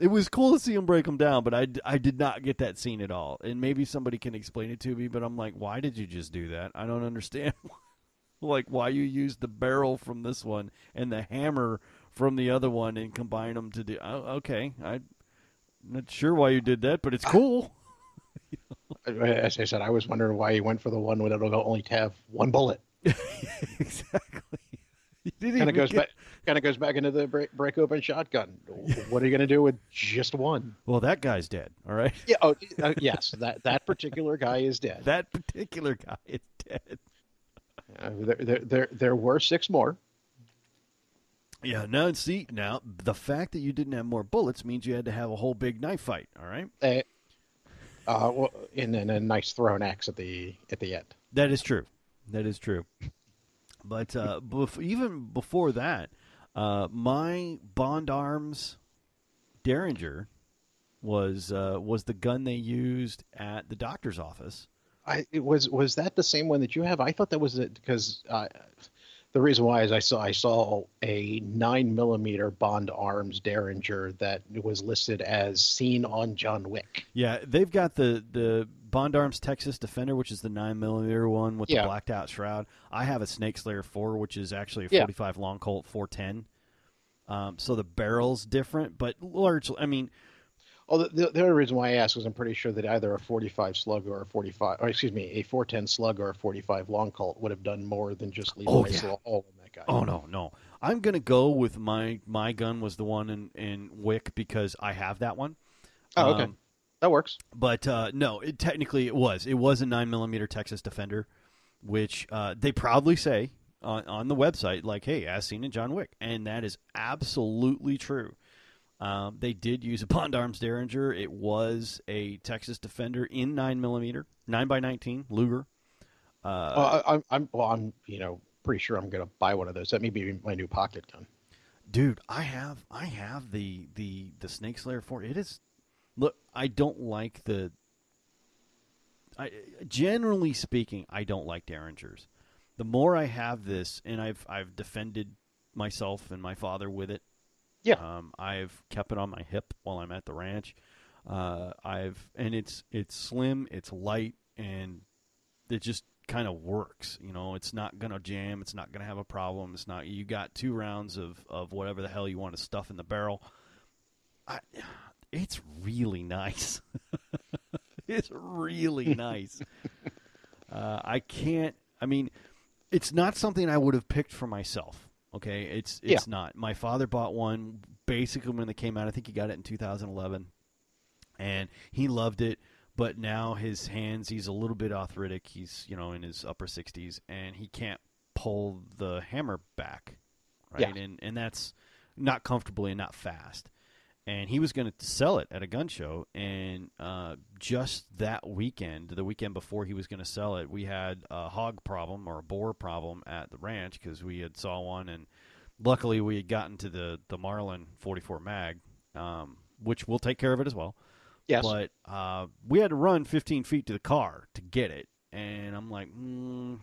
It was cool to see him break them down but I, I did not get that scene at all. And maybe somebody can explain it to me but i'm like why did you just do that? I don't understand like why you used the barrel from this one and the hammer from the other one and combine them to do oh, okay. I'm not sure why you did that, but it's cool. As I said, I was wondering why he went for the one that'll only have one bullet. exactly. Kind of goes get- back. Kind of goes back into the break, break open shotgun. What are you going to do with just one? Well, that guy's dead. All right. Yeah. Oh, uh, yes. That that particular guy is dead. That particular guy is dead. Uh, there, there, there, there were six more. Yeah. Now, see, now the fact that you didn't have more bullets means you had to have a whole big knife fight. All right. Uh, uh, well, and then a nice thrown axe at the at the end. That is true. That is true. But uh, bef- even before that, uh, my Bond Arms Derringer was uh, was the gun they used at the doctor's office. I it was was that the same one that you have? I thought that was it because uh, the reason why is I saw I saw a nine millimeter Bond Arms Derringer that was listed as seen on John Wick. Yeah, they've got the the Bond Arms Texas Defender, which is the nine millimeter one with Yeah. the blacked out shroud. I have a Snake Slayer four, which is actually a Yeah. forty five long Colt four ten. Um, so the barrel's different, but largely, I mean, Oh, the, the, other reason why I asked was I'm pretty sure that either a 45 slug or a 45, or excuse me, a 410 slug or a 45 long Colt would have done more than just leave Oh, yeah. hole in that guy. oh no, no, I'm gonna go with my my gun was the one in in Wick because I have that one. Oh, okay. Um, that works. but uh, no, it technically it was. It was a nine millimeter Texas Defender, which uh, they proudly say on, on the website, like, "Hey, as seen in John Wick," and that is absolutely true. Um, they did use a Bond Arms Derringer. It was a Texas Defender in nine millimeter, nine by nineteen Luger. Uh, Well, I, I'm, I'm, well, I'm, you know, pretty sure I'm going to buy one of those. That may be my new pocket gun. dude i have i have the the the snake slayer 4 it is look i don't like the i generally speaking i don't like derringers the more i have this and i've i've defended myself and my father with it Yeah. um, i've kept it on my hip while i'm at the ranch uh, i've and it's it's slim it's light and it just kind of works. You know, it's not gonna jam. It's not gonna have a problem. It's not. You got two rounds of of whatever the hell you want to stuff in the barrel. I, it's really nice. it's really nice. uh, I can't. I mean, it's not something I would have picked for myself. Okay, it's it's not. My father bought one basically when they came out. I think he got it in 2011, and he loved it but now his hands he's a little bit arthritic he's you know in his upper 60s and he can't pull the hammer back right Yeah. and and that's not comfortably and not fast and he was going to sell it at a gun show. And uh, just that weekend, the weekend before he was going to sell it, we had a hog problem or a boar problem at the ranch because we had saw one, and luckily we had gotten to the the Marlin 44 mag, um, which will take care of it as well. Yes. But uh, we had to run 15 feet to the car to get it, and I'm like, mm.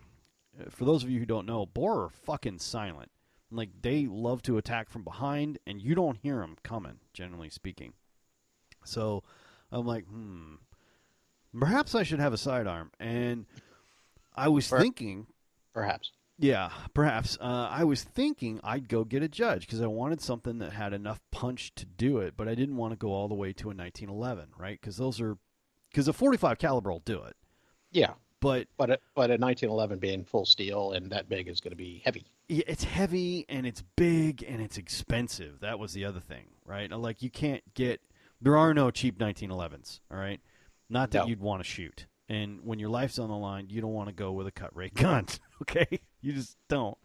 for those of you who don't know, boar are fucking silent. Like they love to attack from behind, and you don't hear them coming, generally speaking. So I'm like, hmm, perhaps I should have a sidearm. And I was Per- thinking, Perhaps. yeah, perhaps. Uh, I was thinking I'd go get a judge because I wanted something that had enough punch to do it, but I didn't want to go all the way to a 1911, right? Because those are because a 45 caliber will do it, Yeah. but But a, but a 1911 being full steel and that big is going to be heavy. It's heavy and it's big and it's expensive. That was the other thing, right? Like you can't get there are no cheap 1911s, all right? Not that No. you'd want to shoot. And when your life's on the line, you don't want to go with a cut rate gun, okay? You just don't.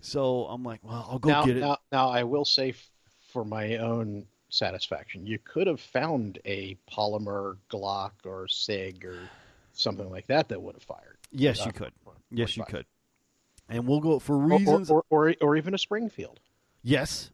So I'm like, well, I'll go now, get it. now, now I will say, f- for my own satisfaction, you could have found a polymer Glock or Sig or something like that that would have fired. yes, uh, you could. for- Yes, you 45. could. And we'll go for Or, reasons. or, or, or, or even a Springfield. Yes,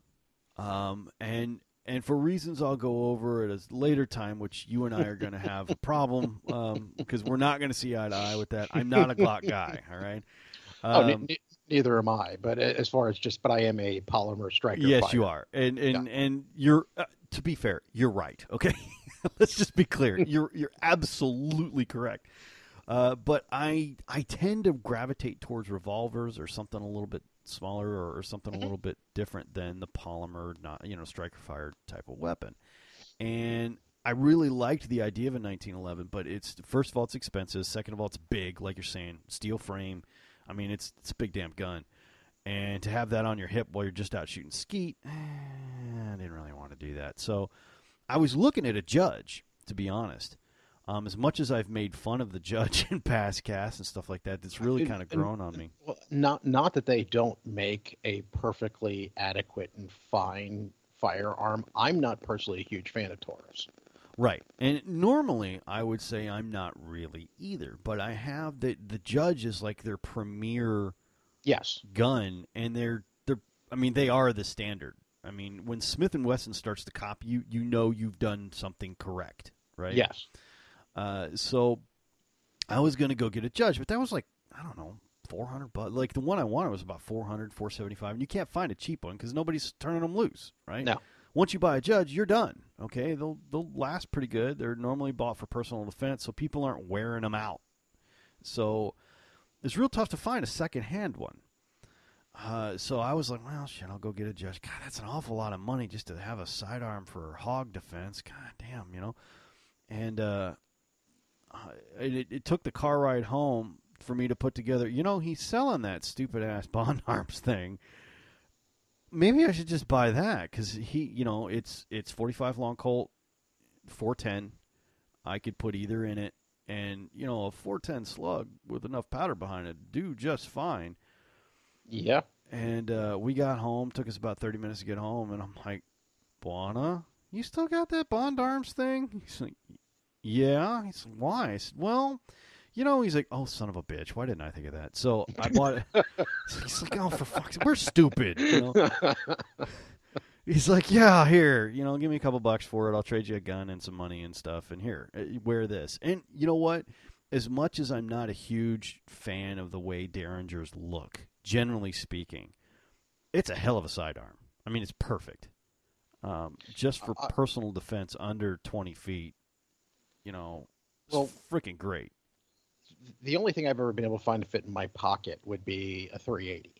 um, and and for reasons I'll go over at a later time, which you and I are going to have a problem um, because we're not going to see eye to eye with that. I'm not a Glock guy. All right. oh, Um, ne- neither am I. But as far as just, but I am a polymer striker. yes, fighter. you are, and and and you're. Uh, to be fair, you're right. Okay, let's just be clear. You're you're absolutely correct. Uh, but I I tend to gravitate towards revolvers or something a little bit smaller or, or something a Mhm. little bit different than the polymer, not you know striker fired type of weapon. And I really liked the idea of a 1911, but it's first of all it's expensive. Second of all, it's big, like you're saying, steel frame. I mean, it's it's a big damn gun, and to have that on your hip while you're just out shooting skeet, eh, I didn't really want to do that. So I was looking at a judge, to be honest. Um, as much as I've made fun of the judge in past casts and stuff like that, it's really kind of grown on me. Well, not not that they don't make a perfectly adequate and fine firearm. I'm not personally a huge fan of Taurus. Right. And normally I would say I'm not really either, but I have the the judge is like their premier Yes. gun and they're they're I mean they are the standard. I mean when Smith and Wesson starts to copy you, you know you've done something correct, right? Yes. Uh, so I was going to go get a judge, but that was like I don't know, 400 bucks. Like the one I wanted was about 400, 475, and you can't find a cheap one cuz nobody's turning them loose, right? No. Once you buy a judge, you're done. Okay? They'll they'll last pretty good. They're normally bought for personal defense, so people aren't wearing them out. So it's real tough to find a second-hand one. Uh, so I was like, well, shit, I'll go get a judge. God, that's an awful lot of money just to have a sidearm for hog defense. God damn, you know. And uh, it, it took the car ride home for me to put together. You know, he's selling that stupid ass Bond Arms thing. Maybe I should just buy that because he, you know, it's it's forty five long Colt, four ten. I could put either in it, and you know, a four ten slug with enough powder behind it do just fine. Yeah. And uh, we got home. Took us about thirty minutes to get home, and I'm like, "Buana, you still got that Bond Arms thing?" He's like, "Yeah." He's like, "Why?" I said, "Well, you know." He's like, "Oh, son of a bitch! Why didn't I think of that?" So I bought it. he's like, "Oh, for fuck's sake, we're stupid." You know? He's like, "Yeah, here, you know, give me a couple bucks for it. I'll trade you a gun and some money and stuff. And here, uh, wear this." And you know what? As much as I'm not a huge fan of the way Derringers look, generally speaking, it's a hell of a sidearm. I mean, it's perfect. Um, just for personal defense under 20 feet, you know, Well- freaking great. the only thing I've ever been able to find to fit in my pocket would be a 380.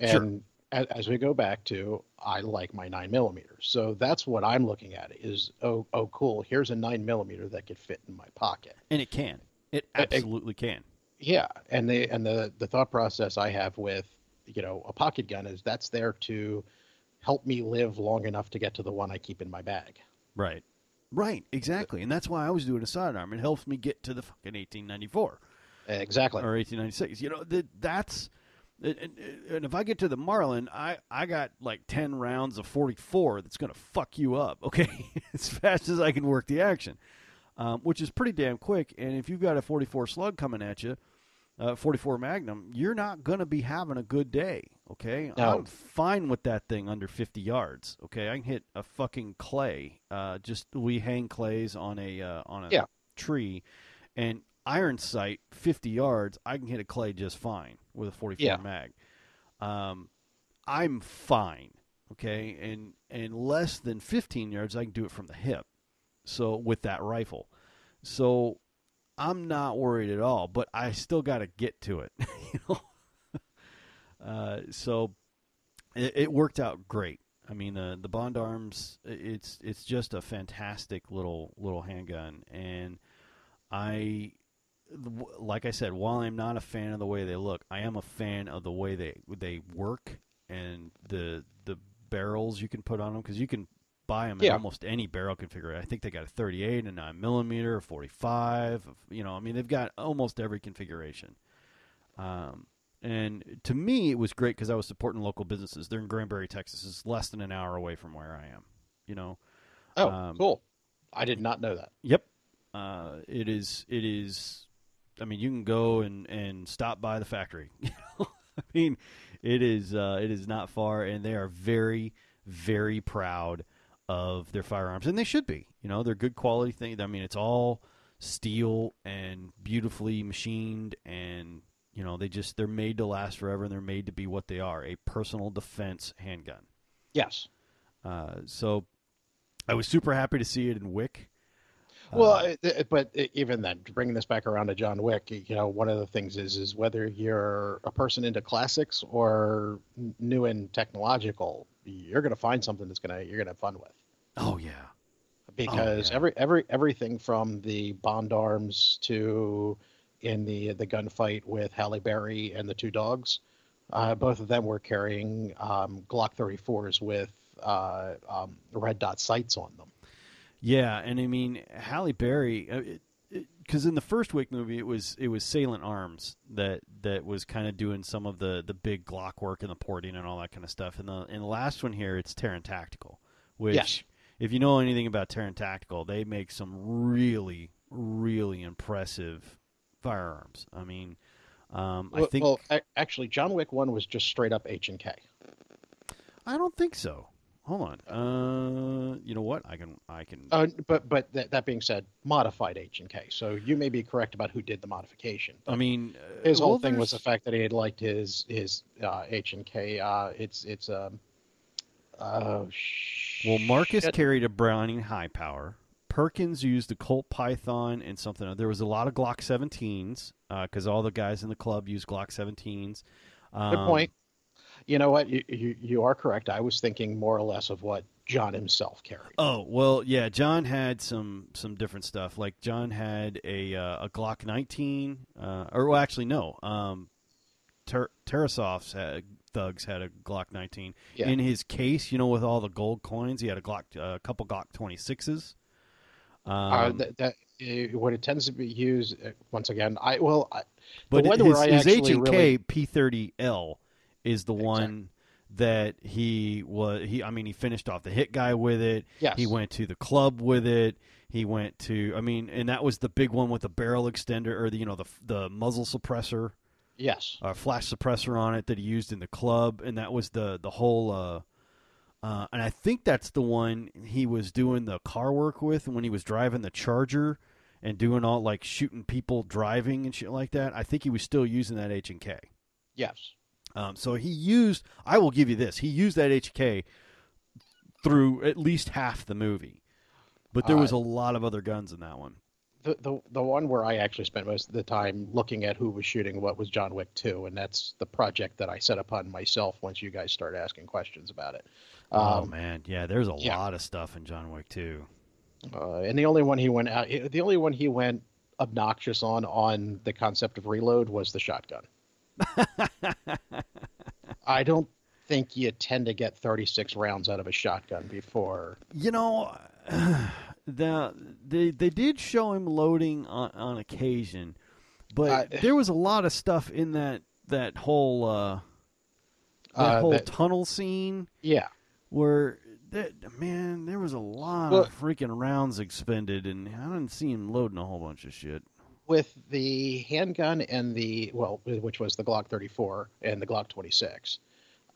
Sure. And as, as we go back to, I like my nine millimeters. So that's what I'm looking at is, oh, oh, cool. Here's a nine millimeter that could fit in my pocket. And it can. It absolutely can. Yeah. And the, and the, the thought process I have with, you know, a pocket gun is that's there to help me live long enough to get to the one I keep in my bag. Right. Right, exactly. And that's why I was doing a sidearm. It helps me get to the fucking 1894. Exactly. or 1896. You know, that that's And, and, if I get to the Marlin, I, I got like 10 rounds of 44 that's going to fuck you up, okay? as fast as I can work the action, um, which is pretty damn quick. And if you've got a 44 slug coming at you, uh, 44 Magnum, you're not going to be having a good day, okay? No. I'm fine with that thing under 50 yards, okay? I can hit a fucking clay. Uh, just we hang clays on a uh, on a Yeah. tree, and iron sight 50 yards, I can hit a clay just fine with a 44 Yeah. mag. Um, I'm fine, okay? And and less than 15 yards, I can do it from the hip. So with that rifle, so I'm not worried at all. But I still got to get to it, you know. uh, so it, it worked out great. I mean, uh, the Bond Arms, it's it's just a fantastic little little handgun, and I, like I said, while I'm not a fan of the way they look, I am a fan of the way they they work and the the barrels you can put on them because you can buy them in Yeah. almost any barrel configuration. I think they got a 38, a 9 millimeter, a 45. You know, I mean, they've got almost every configuration. Um, and to me, it was great because I was supporting local businesses. They're in Granbury, Texas. It's less than an hour away from where I am. You know, Oh, Um, cool. I did not know that. Yep. Uh, it is. It is. I mean, you can go and, and stop by the factory. I mean, it is. Uh, it is not far, and they are very, very proud of their firearms, and they should be. You know, they're good quality things. I mean, it's all steel and beautifully machined, and you know, they just they're made to last forever, and they're made to be what they are—a personal defense handgun. Yes. Uh, so, I was super happy to see it in Wick. Well, Uh, uh, but uh, even then, bringing this back around to John Wick, you know, one of the things is is whether you're a person into classics or new and technological, you're going to find something that's going to you're going to have fun with. Oh yeah. Because yeah. every every everything from the Bond arms to in the the gunfight with Halle Berry and the two dogs, uh, both of them were carrying um, Glock 34s with uh, um, red dot sights on them. Yeah, and I mean Halle Berry, because in the first Wick movie it was it was Salient Arms that that was kind of doing some of the the big Glock work and the porting and all that kind of stuff. And the in the last one here, it's Taran Tactical, which Yes. if you know anything about Taran Tactical, they make some really really impressive firearms. I mean, um, I think well, actually, John Wick one was just straight up H and K. I don't think so. Hold on. Uh, you know what? I can I can Uh, but but that, that being said, modified H and K. So you may be correct about who did the modification. I mean, uh, his well, whole thing was the fact that he had liked his his uh, H and K. Uh, it's it's um. Oh Well, Marcus shit. carried a Browning high power. Perkins used a Colt Python and something. There was a lot of Glock 17s because all the guys in the club used Glock 17s. Um, Good point. You know what? You, you you are correct. I was thinking more or less of what John himself carried. Oh well, yeah. John had some some different stuff. Like John had a uh, a Glock 19, uh, or well, actually no. Um, Ter- Tarasov's had, thugs had a Glock 19 Yeah. in his case. You know, with all the gold coins, he had a Glock, a couple Glock 26s. Um, uh, that, that uh, what it tends to be used uh, once again. I well, I, But the one his, where I his actually really- K P30L is the one that he was. He, I mean, he finished off the hit guy with it. Yes. He went to the club with it. He went to. I mean, and that was the big one with the barrel extender or the you know the the muzzle suppressor, yes, uh, flash suppressor on it that he used in the club, and that was the the whole. Uh, uh, and I think that's the one he was doing the car work with when he was driving the Charger and doing all like shooting people driving and shit like that. I think he was still using that H and K. yes. Um, so he used. I will give you this. He used that HK through at least half the movie, but there was a Uh, lot of other guns in that one. The, the the one where I actually spent most of the time looking at who was shooting what was John Wick 2, and that's the project that I set upon myself once you guys start asking questions about it. oh Um, man, yeah. There's a yeah. lot of stuff in John Wick 2. uh, and the only one he went out, the only one he went obnoxious on on the concept of reload was the shotgun. I don't think you tend to get 36 rounds out of a shotgun before. You know, the they they did show him loading on, on occasion, but Uh, there was a lot of stuff in that that whole uh, That Uh, whole that- tunnel scene yeah, where that man, there was a lot Well- of freaking rounds expended, and I didn't see him loading a whole bunch of shit. With the handgun and the well, which was the Glock 34 and the Glock 26,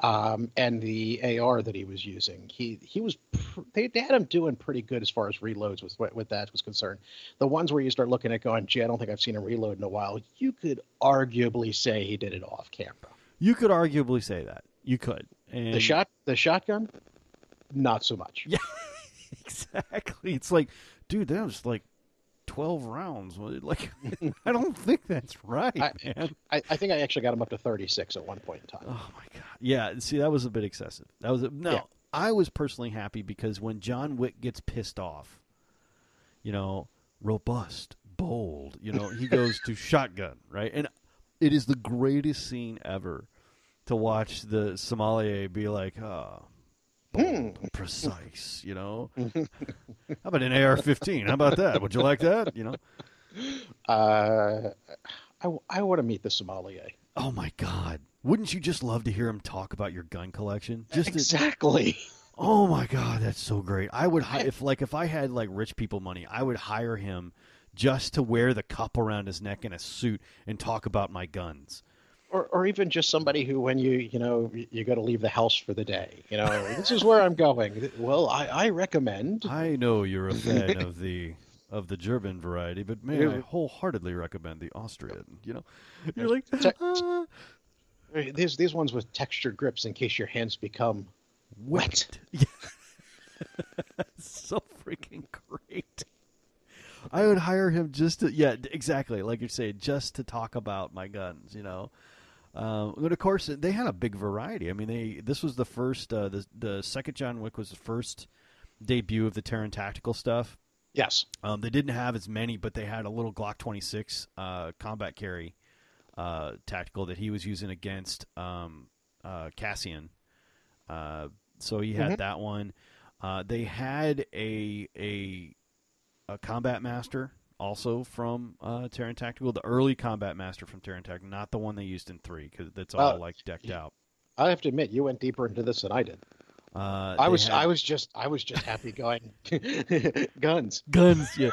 um, and the AR that he was using, he he was pr- they, they had him doing pretty good as far as reloads with with that was concerned. The ones where you start looking at going, gee, I don't think I've seen a reload in a while. You could arguably say he did it off camera. You could arguably say that. You could. And The shot, the shotgun, not so much. Yeah. exactly. It's like, dude, that was like twelve rounds. Like, I don't think that's right, I- man. I, I think I actually got him up to 36 at one point in time. Oh my god. Yeah. See, that was a bit excessive. That was a, no. Yeah. I was personally happy because when John Wick gets pissed off, you know, robust, bold. You know, he goes to shotgun, right? And it is the greatest scene ever to watch the sommelier be like, "Ah, bold, precise." You know, how about an AR-15? How about that? Would you like that? You know. Uh, I, I want to meet the sommelier. Oh my God! Wouldn't you just love to hear him talk about your gun collection? Just to- exactly. Oh my god, that's so great. I would if like if I had like rich people money, I would hire him just to wear the cup around his neck in a suit and talk about my guns. Or, or even just somebody who, when you, you know, you got to leave the house for the day, you know, this is where I'm going. Well, I, I recommend. I know you're a fan of the of the German variety, but may I wholeheartedly recommend the Austrian. You know, you're like, "Ah, These these ones with textured grips in case your hands become wet. Yeah. so freaking great. I would hire him just to yeah, exactly like you're saying, just to talk about my guns. You know, um, but of course they had a big variety. I mean, they this was the first, uh, the the second John Wick was the first debut of the Taran tactical stuff. Yes. Um, they didn't have as many, but they had a little Glock 26 uh, combat carry uh, tactical that he was using against um, uh, Cassian. Uh, so he had Mhm. that one. Uh, they had a a a combat master also from uh, Taran Tactical, the early combat master from Taran Tactical, not the one they used in three because that's all Uh, like decked out. I have to admit, you went deeper into this than I did. Uh, I was had- I was just I was just happy going guns. guns yeah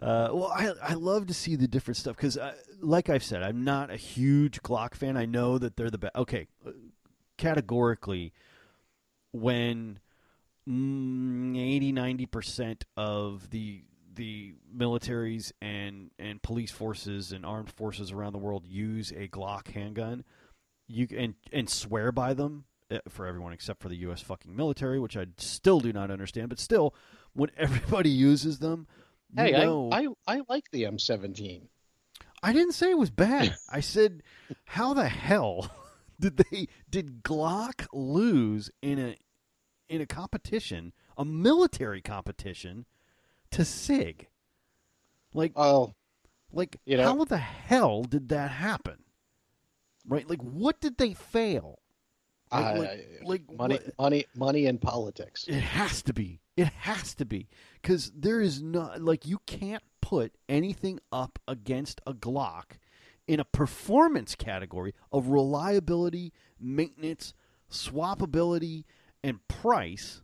uh, well I, I love to see the different stuff because like i've said i'm not a huge glock fan i know that they're the best okay uh, categorically when mm, 80 90% of the the militaries and and police forces and armed forces around the world use a glock handgun you and and swear by them uh, for everyone except for the US fucking military which I still do not understand but still when everybody uses them you Hey, know, I, I I like the M17. I didn't say it was bad. I said, how the hell did they did Glock lose in a in a competition, a military competition, to Sig? Like, Oh, like you know- how the hell did that happen? Right? Like, what did they fail? Like, I- like, like money, what- money, money, and politics. It has to be. It has to be because there is not like you can't put anything up against a Glock in a performance category of reliability, maintenance, swappability, and price,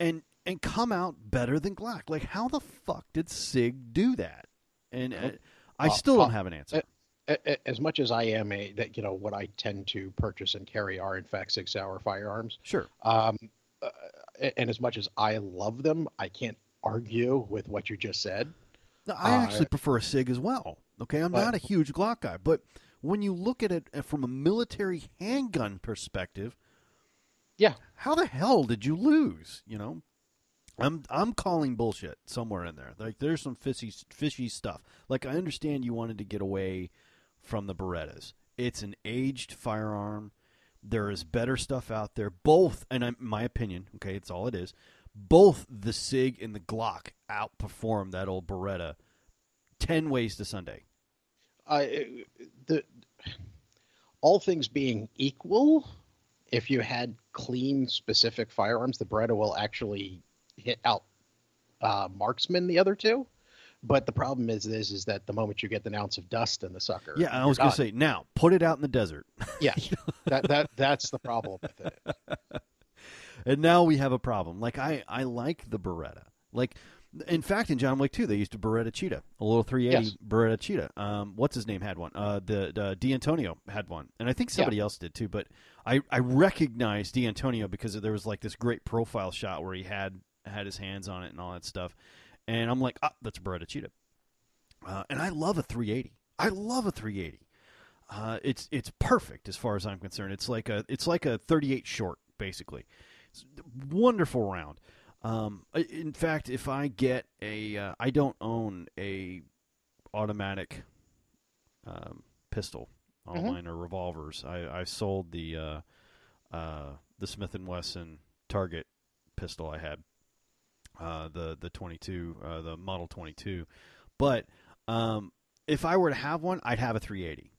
and and come out better than Glock. Like how the fuck did Sig do that? And uh, I Uh, still uh, don't have an answer. A- a- As much as I am a that you know what I tend to purchase and carry are in fact SIG Sauer firearms. Sure. Um, uh, and as much as I love them, I can't argue with what you just said. No, I Uh, actually prefer a SIG as well. Okay, I'm but- not a huge Glock guy, but when you look at it uh, from a military handgun perspective, Yeah. how the hell did you lose? You know, I'm I'm calling bullshit somewhere in there. Like there's some fishy fishy stuff. Like I understand you wanted to get away from the Berettas. It's an aged firearm. There is better stuff out there. Both, and in my opinion, okay, it's all it is. Both the Sig and the Glock outperform that old Beretta ten ways to Sunday. I uh, the all things being equal, if you had clean specific firearms, the Beretta will actually hit out uh, marksman the other two. But the problem is, is, is that the moment you get an ounce of dust in the sucker, Yeah, I was done. to say now put it out in the desert, yeah, that that that's the problem with it. and now we have a problem. Like I, I like the Beretta. Like, in fact, in John Wick 2, they used a Beretta Cheetah, a little 380 Yes. Beretta Cheetah. Um, what's his name had one? Uh, the, the D'Antonio had one, and I think somebody else did too. But I, I recognized D'Antonio because there was like this great profile shot where he had had his hands on it and all that stuff, and I'm like, ah, that's a Beretta Cheetah. Uh, and I love a 380. I love a 380. Uh, it's it's perfect as far as I'm concerned. It's like a it's like a 38 short basically. It's a wonderful round. Um, in fact, if I get a, uh, I don't own a automatic um, pistol. All Mhm. mine are revolvers. I, I sold the uh, uh, the Smith and Wesson Target pistol I had, uh, the the 22, uh, the Model 22. But um, if I were to have one, I'd have a 380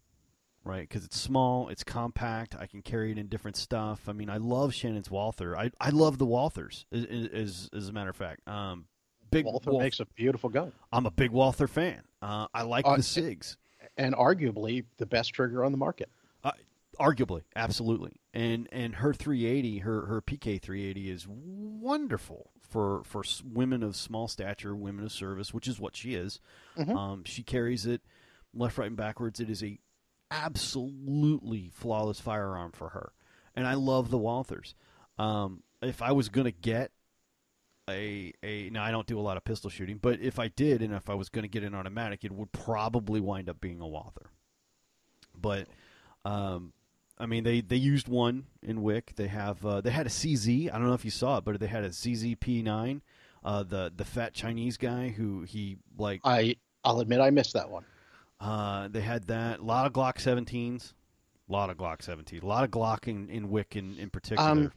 right? Because it's small, it's compact. I can carry it in different stuff. I mean, I love Shannon's Walther. I I love the Walthers. As, as, as a matter of fact, um, big Walther Walth- makes a beautiful gun, I'm a big Walther fan. Uh, I like Uh, the Sigs. and arguably the best trigger on the market. Arguably, absolutely, and and her 380, her her PK 380 is wonderful for for women of small stature, women of service, which is what she is. Mhm. Um, she carries it left, right, and backwards. It is a absolutely flawless firearm for her, and I love the Walthers. Um, if I was gonna get a a now I don't do a lot of pistol shooting, but if I did, and if I was gonna get an automatic, it would probably wind up being a Walther. But um, I mean, they, they used one in Wick. They have uh, they had a CZ. I don't know if you saw it, but they had a CZ P9. Uh, the the fat Chinese guy who he like. I I'll admit I missed that one. Uh, they had that. A lot of Glock 17s. A lot of Glock 17. A lot of Glock in, in Wick in, in particular. Um,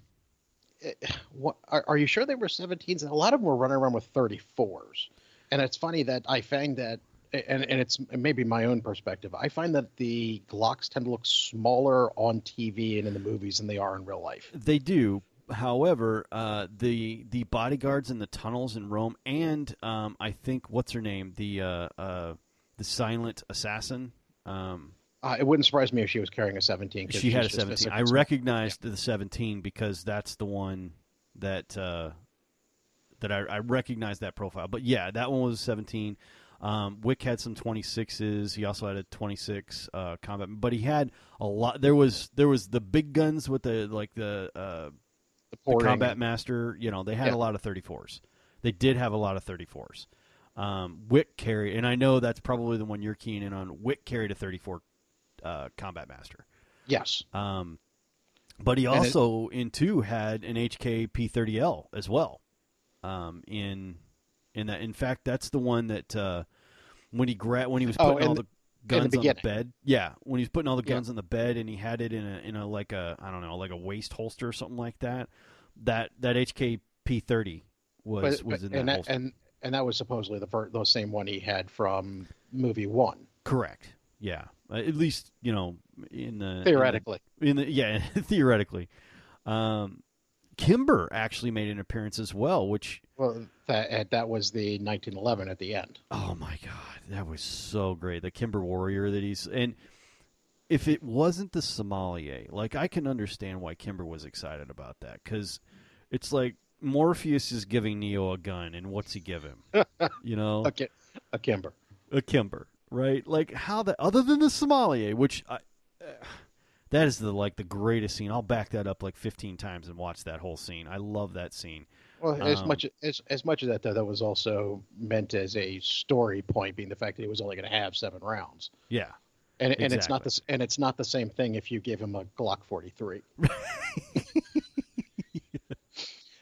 Eh, What, are, are you sure they were 17s? A lot of them were running around with 34s, and it's funny that I find that, and and it's maybe my own perspective. I find that the Glocks tend to look smaller on TV and in the movies than they are in real life. They do. However, uh, the the bodyguards in the tunnels in Rome, and um, I think what's her name, the uh, uh, the silent assassin. Um, Uh, it wouldn't surprise me if she was carrying a seventeen. she had a 17. I recognized the 17 because that's the one that uh, that I, I recognized that profile. But yeah, that one was 17. Um, Wick had some 26s. He also had a 26 uh, combat, but he had a lot. There was there was the big guns with the like the uh, The the combat master. You know, they had Yeah. a lot of 34s. They did have a lot of 34s. Um, Wick carried, and I know that's probably the one you're keying in on. Wick carried a 34 uh, combat master. Yes. Um, but he And it- also in two had an HK P30L as well. Um, in in that, in fact, that's the one that uh, when he gra- when he was Oh, putting in all the- the guns on the bed. Yeah, when he was putting all the Yeah. guns on the bed, and he had it in a in a like a I don't know like a waist holster or something like that. That that HK P30 was But, was but- in that and, that, holster. and and that was supposedly the first, the same one he had from movie one, Correct. Yeah. At least you know in the in the- theoretically. in the yeah theoretically um kimber actually made an appearance as well which Well, that that was the 1911 at the end. oh my god that was so great the kimber warrior that he's and if it wasn't the sommelier like i can understand why kimber was excited about that because it's like morpheus is giving neo a gun and what's he give him you know A, Ki- a Kimber. a Kimber, right? Like how that other than the sommelier, which I, uh, that is the like the greatest scene. I'll back that up like 15 times and watch that whole scene. I love that scene. Well, as Um, much as as much of that though, that was also meant as a story point, being the fact that he was only going to have seven rounds, Yeah, and and it's not this, and it's not the same thing if you give him a Glock 43.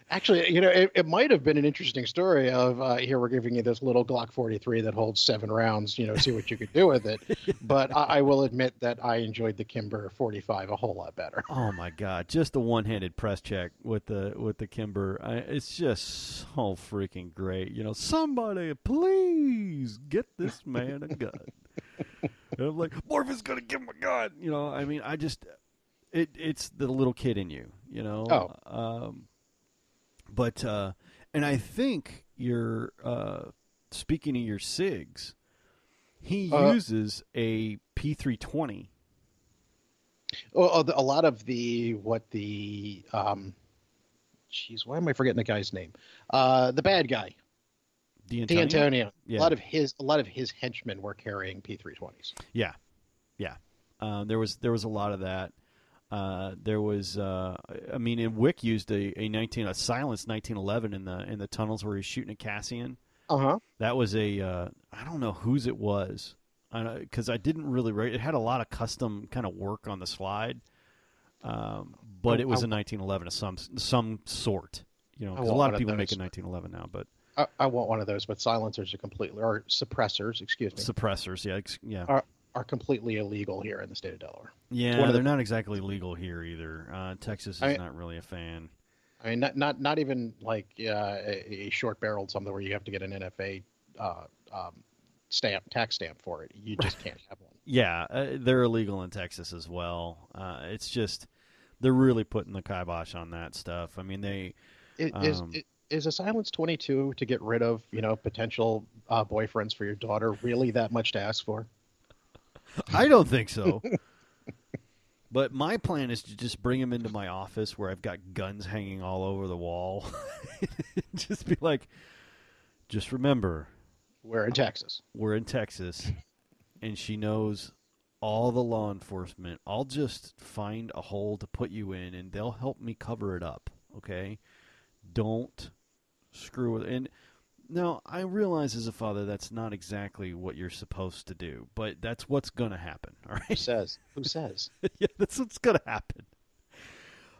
Actually, you know, it, it might have been an interesting story of uh, here we're giving you this little Glock 43 that holds seven rounds. You know, see what you could do with it. But I, I will admit that I enjoyed the Kimber 45 a whole lot better. Oh my god, just the one-handed press check with the with the Kimber. I, it's just so freaking great. You know, somebody please get this man a gun. and I'm like, Morpheus gonna give him a gun. You know, I mean, I just it it's the little kid in you. You know. Oh. Um, but uh, and I think your uh, speaking of your SIGs, he Uh, uses a P320. Oh, oh, a lot of the what the um, jeez, why am I forgetting the guy's name? Uh, the bad guy, D'Antonio? D'Antonio. Yeah. A lot of his a lot of his henchmen were carrying P320s. Yeah, yeah. Uh, there was there was a lot of that. Uh, there was, uh, I mean, and Wick used a, a nineteen a silenced nineteen eleven in the in the tunnels where he's shooting at Cassian. Uh huh. That was a uh, I don't know whose it was because I didn't really rate. It had a lot of custom kind of work on the slide, um, but Oh, it was I- a 1911 of some some sort. You know, I a lot of of people make a 1911 now, but I, I want one of those, but silencers are completely or suppressors, excuse me, suppressors, yeah, ex- yeah, are are completely illegal here in the state of Delaware. yeah. of They're the- not exactly legal here either. Uh, Texas is I- not really a fan. I mean, not not not even like uh, a, a short barreled something where you have to get an NFA uh, um, stamp tax stamp for it. You just can't have one. Yeah, uh, they're illegal in Texas as well. Uh, it's just they're really putting the kibosh on that stuff. I mean, they Is is, Um, is a silence twenty two to get rid of you know potential uh, boyfriends for your daughter really that much to ask for? I don't think so. but my plan is to just bring him into my office where I've got guns hanging all over the wall. just be like, just remember, We're in Texas. we're in Texas, and she knows all the law enforcement. I'll just find a hole to put you in, and they'll help me cover it up. Okay, don't screw with and. Now I realize as a father that's not exactly what you're supposed to do, but that's what's going to happen. all right? Who says? Who says? yeah, that's what's going to happen.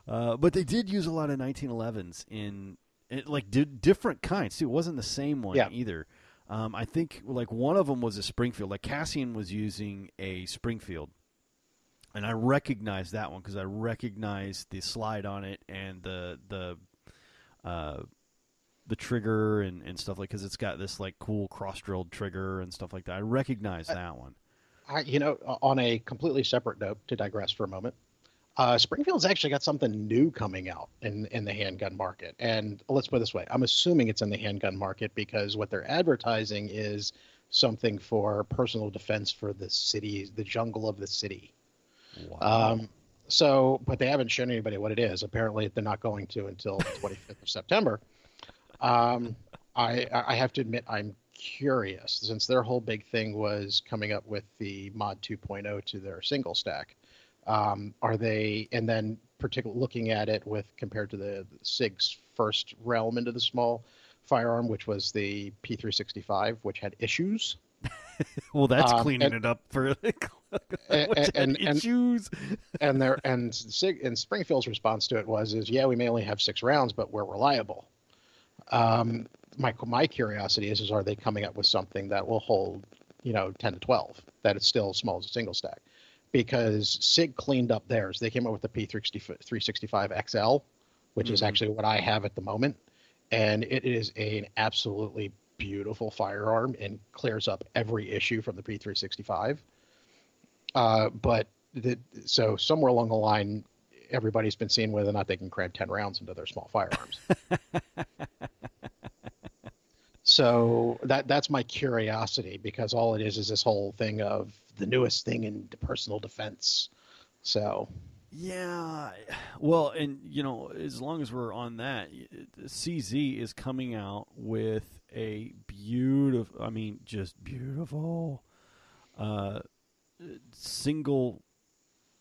Uh, but they did use a lot of 1911s in, in like di- different kinds too. It wasn't the same one Yeah. either. Um, I think like one of them was a Springfield. Like Cassian was using a Springfield, and I recognized that one because I recognized the slide on it and the the uh, the trigger and, and stuff like because it's got this like cool cross drilled trigger and stuff like that. I recognized that one. I, you know, on a completely separate note, to digress for a moment, uh, Springfield's actually got something new coming out in in the handgun market. And let's put it this way: I'm assuming it's in the handgun market because what they're advertising is something for personal defense for the city, the jungle of the city. Wow. Um, so, but they haven't shown anybody what it is. Apparently, they're not going to until the 25th of September. Um, I, I have to admit, I'm curious since their whole big thing was coming up with the mod 2.0 to their single stack. Um, are they, and then particularly looking at it with compared to the SIG's first realm into the small firearm, which was the P365, which had issues. Well, that's Um, cleaning and- it up for And- and- and- issues. and their and Sig and Springfield's response to it was is yeah we may only have six rounds but we're reliable. Um, my my curiosity is is are they coming up with something that will hold you know ten to twelve that it's still small as a single stack because Sig cleaned up theirs. They came up with the P365 XL, which is Mhm. actually what I have at the moment, and it is an absolutely beautiful firearm and clears up every issue from the P365. Uh, but the, so somewhere along the line, everybody's been seeing whether or not they can cram 10 rounds into their small firearms. so that that's my curiosity because all it is is this whole thing of the newest thing in personal defense. So Yeah. Well, and you know, as long as we're on that, CZ is coming out with a beautiful. I mean, just beautiful. Uh, single.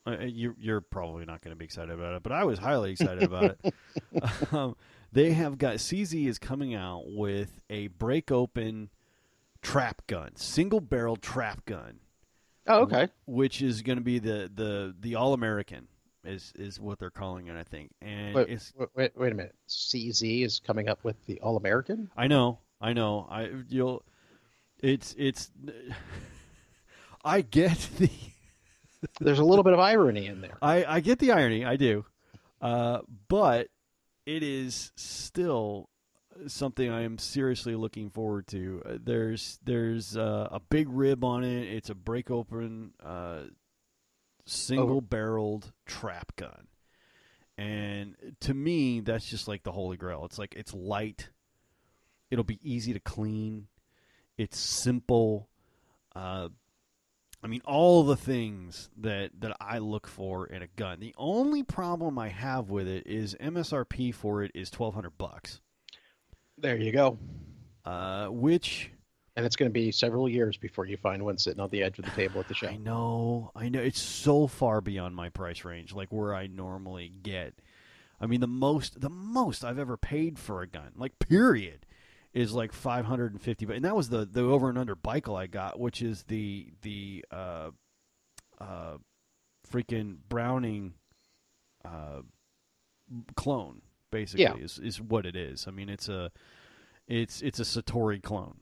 Uh, you're you're probably not going to be excited about it, but I was highly excited about it. um, they have got CZ is coming out with a break open trap gun, single barrel trap gun oh okay. which is going to be the the the all American is is what they're calling it, I think. And Wait, wait, wait a minute. CZ is coming up with the All American. I know, I know, I you'll it's it's I get the There's a little bit of irony in there. I I get the irony, I do, uh, but it is still something I am seriously looking forward to. Uh, there's there's uh, a big rib on it. It's a break open, uh, single barreled trap gun, and to me, that's just like the holy grail. It's like it's light. It'll be easy to clean. It's simple. Uh, I mean, all the things that that I look for in a gun. The only problem I have with it is MSRP for it is twelve hundred bucks. There you go. Uh, which And it's going to be several years before you find one sitting on the edge of the table at the show. I know, I know. It's so far beyond my price range, like where I normally get. I mean, the most, the most I've ever paid for a gun, like period, is like five hundred and fifty. But and that was the the over and under Bikel I got, which is the the uh, uh, freaking Browning uh, clone, basically Yeah. is is what it is. I mean, it's a it's it's a Citori clone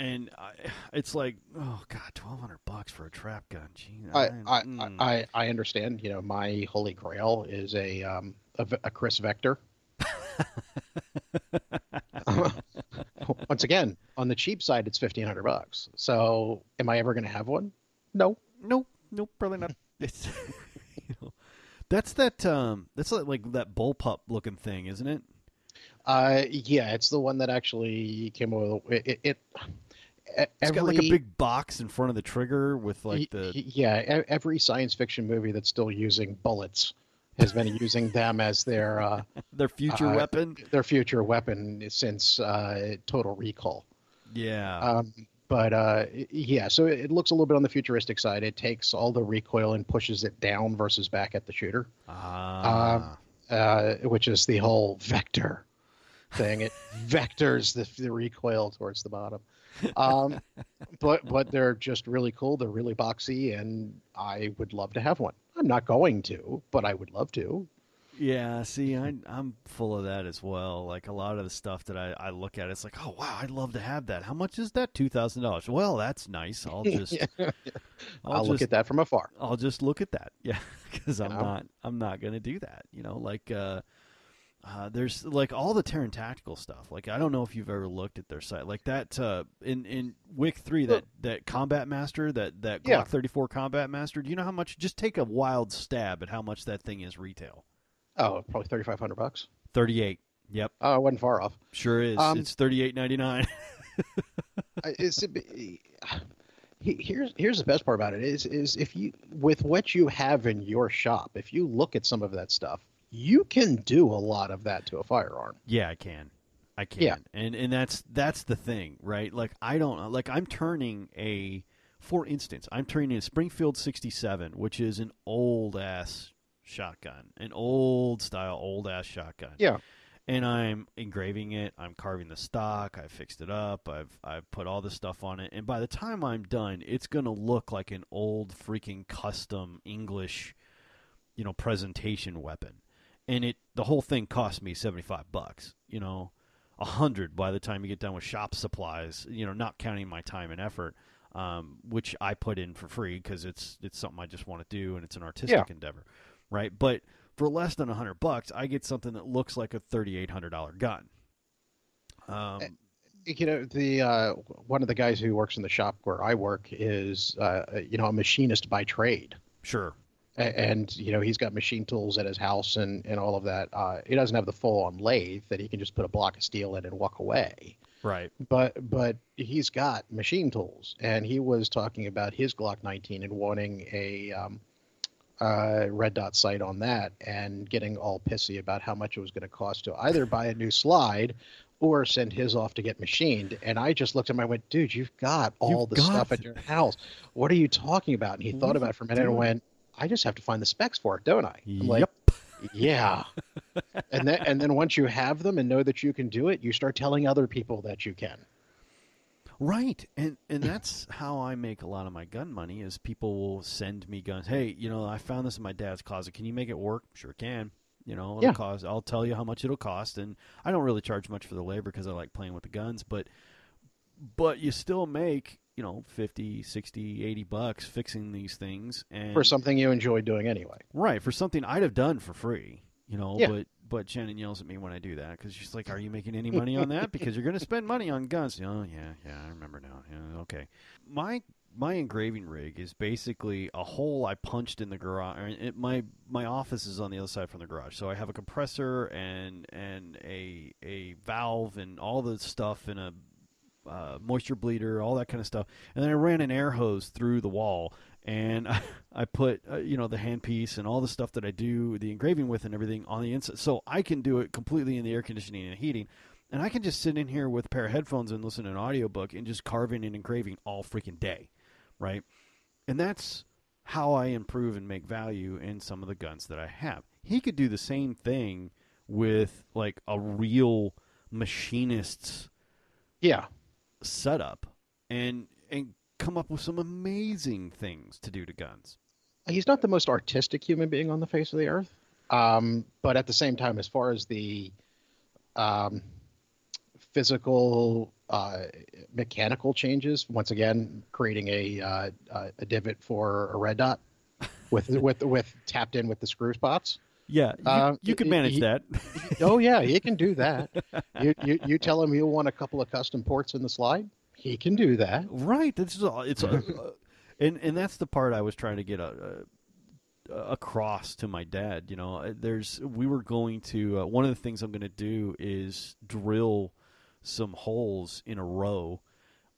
and I, it's like, oh god, twelve hundred bucks for a trap gun. Gee, I, I, mm. I, I understand. You know, my holy grail is a um, a, a Kriss Vector. Once again, on the cheap side, it's fifteen hundred bucks. So, am I ever going to have one? No. no, no, probably not. It's, you know, that's that. Um, that's like, like that bullpup looking thing, isn't it? Uh, yeah, it's the one that actually came over. It, it, it It's got like a big box in front of the trigger with like the. yeah every science fiction movie that's still using bullets has been using them as their uh, their future uh, weapon. their future weapon since uh, Total Recall. Yeah, Um, but uh, yeah, so it it looks a little bit on the futuristic side. It takes all the recoil and pushes it down versus back at the shooter, ah, uh, which is the whole vector thing. It vectors the, the recoil towards the bottom. Um, but but they're just really cool. They're really boxy, and I would love to have one. I'm not going to, but I would love to. yeah. See, I, I'm full of that as well. Like a lot of the stuff that I, I look at, it's like, oh wow, I'd love to have that. How much is that? Two thousand dollars. Well, that's nice. I'll just. I'll, I'll, look at that from afar. I'll just look at that. Yeah, because I'm know? not I'm not gonna do that. You know, like uh, uh, there's like all the Taran tactical stuff. Like I don't know if you've ever looked at their site. Like that uh, in in Wick three that that Combat Master that that Glock Yeah. 34 Combat Master. Do you know how much? Just take a wild stab at how much that thing is retail. Oh, probably thirty five hundred bucks. Thirty eight. Yep, Oh, I wasn't far off. sure is. Um, it's thirty eight ninety nine. It's, he- here's here's the best part about it is is if you with what you have in your shop, if you look at some of that stuff, you can do a lot of that to a firearm. Yeah, I can. I can. Yeah. And and that's that's the thing, right? Like I don't like I'm turning a for instance, I'm turning a Springfield 67, which is an old ass shotgun, an old style old ass shotgun. Yeah. And I'm engraving it, I'm carving the stock, I fixed it up, I've I've put all this stuff on it, and by the time I'm done, it's going to look like an old freaking custom English you know presentation weapon and it the whole thing cost me 75 bucks you know a hundred by the time you get done with shop supplies you know not counting my time and effort um, which i put in for free because it's it's something i just want to do and it's an artistic Yeah. endeavor right but for less than a hundred bucks i get something that looks like a $3800 gun um, You know, the uh, one of the guys who works in the shop where I work is uh, you know a machinist by trade. sure and you know he's got machine tools at his house and, and all of that. Uh, he doesn't have the full on lathe that he can just put a block of steel in and walk away. right But but he's got machine tools, and he was talking about his Glock 19 and wanting a um, uh, red dot sight on that, and getting all pissy about how much it was going to cost to either buy a new slide or send his off to get machined. And I just looked at him. I went, "Dude, you've got all You've the got stuff at your house. What are you talking about?" And he What thought about it for a minute and went, "I just have to find the specs for it, don't I?" I'm like, yep yeah. and then and then once you have them and know that you can do it, you start telling other people that you can. Right, and and that's how I make a lot of my gun money. Is people will send me guns. Hey, you know, I found this in my dad's closet. Can you make it work? Sure can. You know, it'll Yeah. cost. I'll tell you how much it'll cost, and I don't really charge much for the labor because I like playing with the guns. But but you still make you know 50 60 80 bucks fixing these things and For something you enjoy doing anyway. right for something i'd have done for free you know Yeah. but but shannon yells at me when i do that because she's like are you making any money on that because you're going to spend money on guns oh yeah yeah i remember now yeah okay my my engraving rig is basically a hole I punched in the garage. It, my my office is on the other side from the garage, so I have a compressor and and a a valve and all the stuff in a uh, moisture bleeder, all that kind of stuff. And then I ran an air hose through the wall, and I, I put uh, you know the handpiece and all the stuff that I do the engraving with and everything on the inside, so I can do it completely in the air conditioning and heating. And I can just sit in here with a pair of headphones and listen to an audiobook and just carving and engraving all freaking day, right? And that's how I improve and make value in some of the guns that I have. He could do the same thing with like a real machinist's Yeah. Setup and and come up with some amazing things to do to guns. He's not the most artistic human being on the face of the earth. Um, but at the same time, as far as the um, physical, uh, mechanical changes, once again, creating a uh, a divot for a red dot with with with tapped in with the screw spots. Yeah, you, Uh, you could manage he- that. Oh yeah, he can do that. you, you you tell him you want a couple of custom ports in the slide. He can do that. Right. This is all. It's, uh, and and that's the part I was trying to get a, a, across to my dad. You know, Uh, there's we were going to uh, one of the things I'm going to do is drill some holes in a row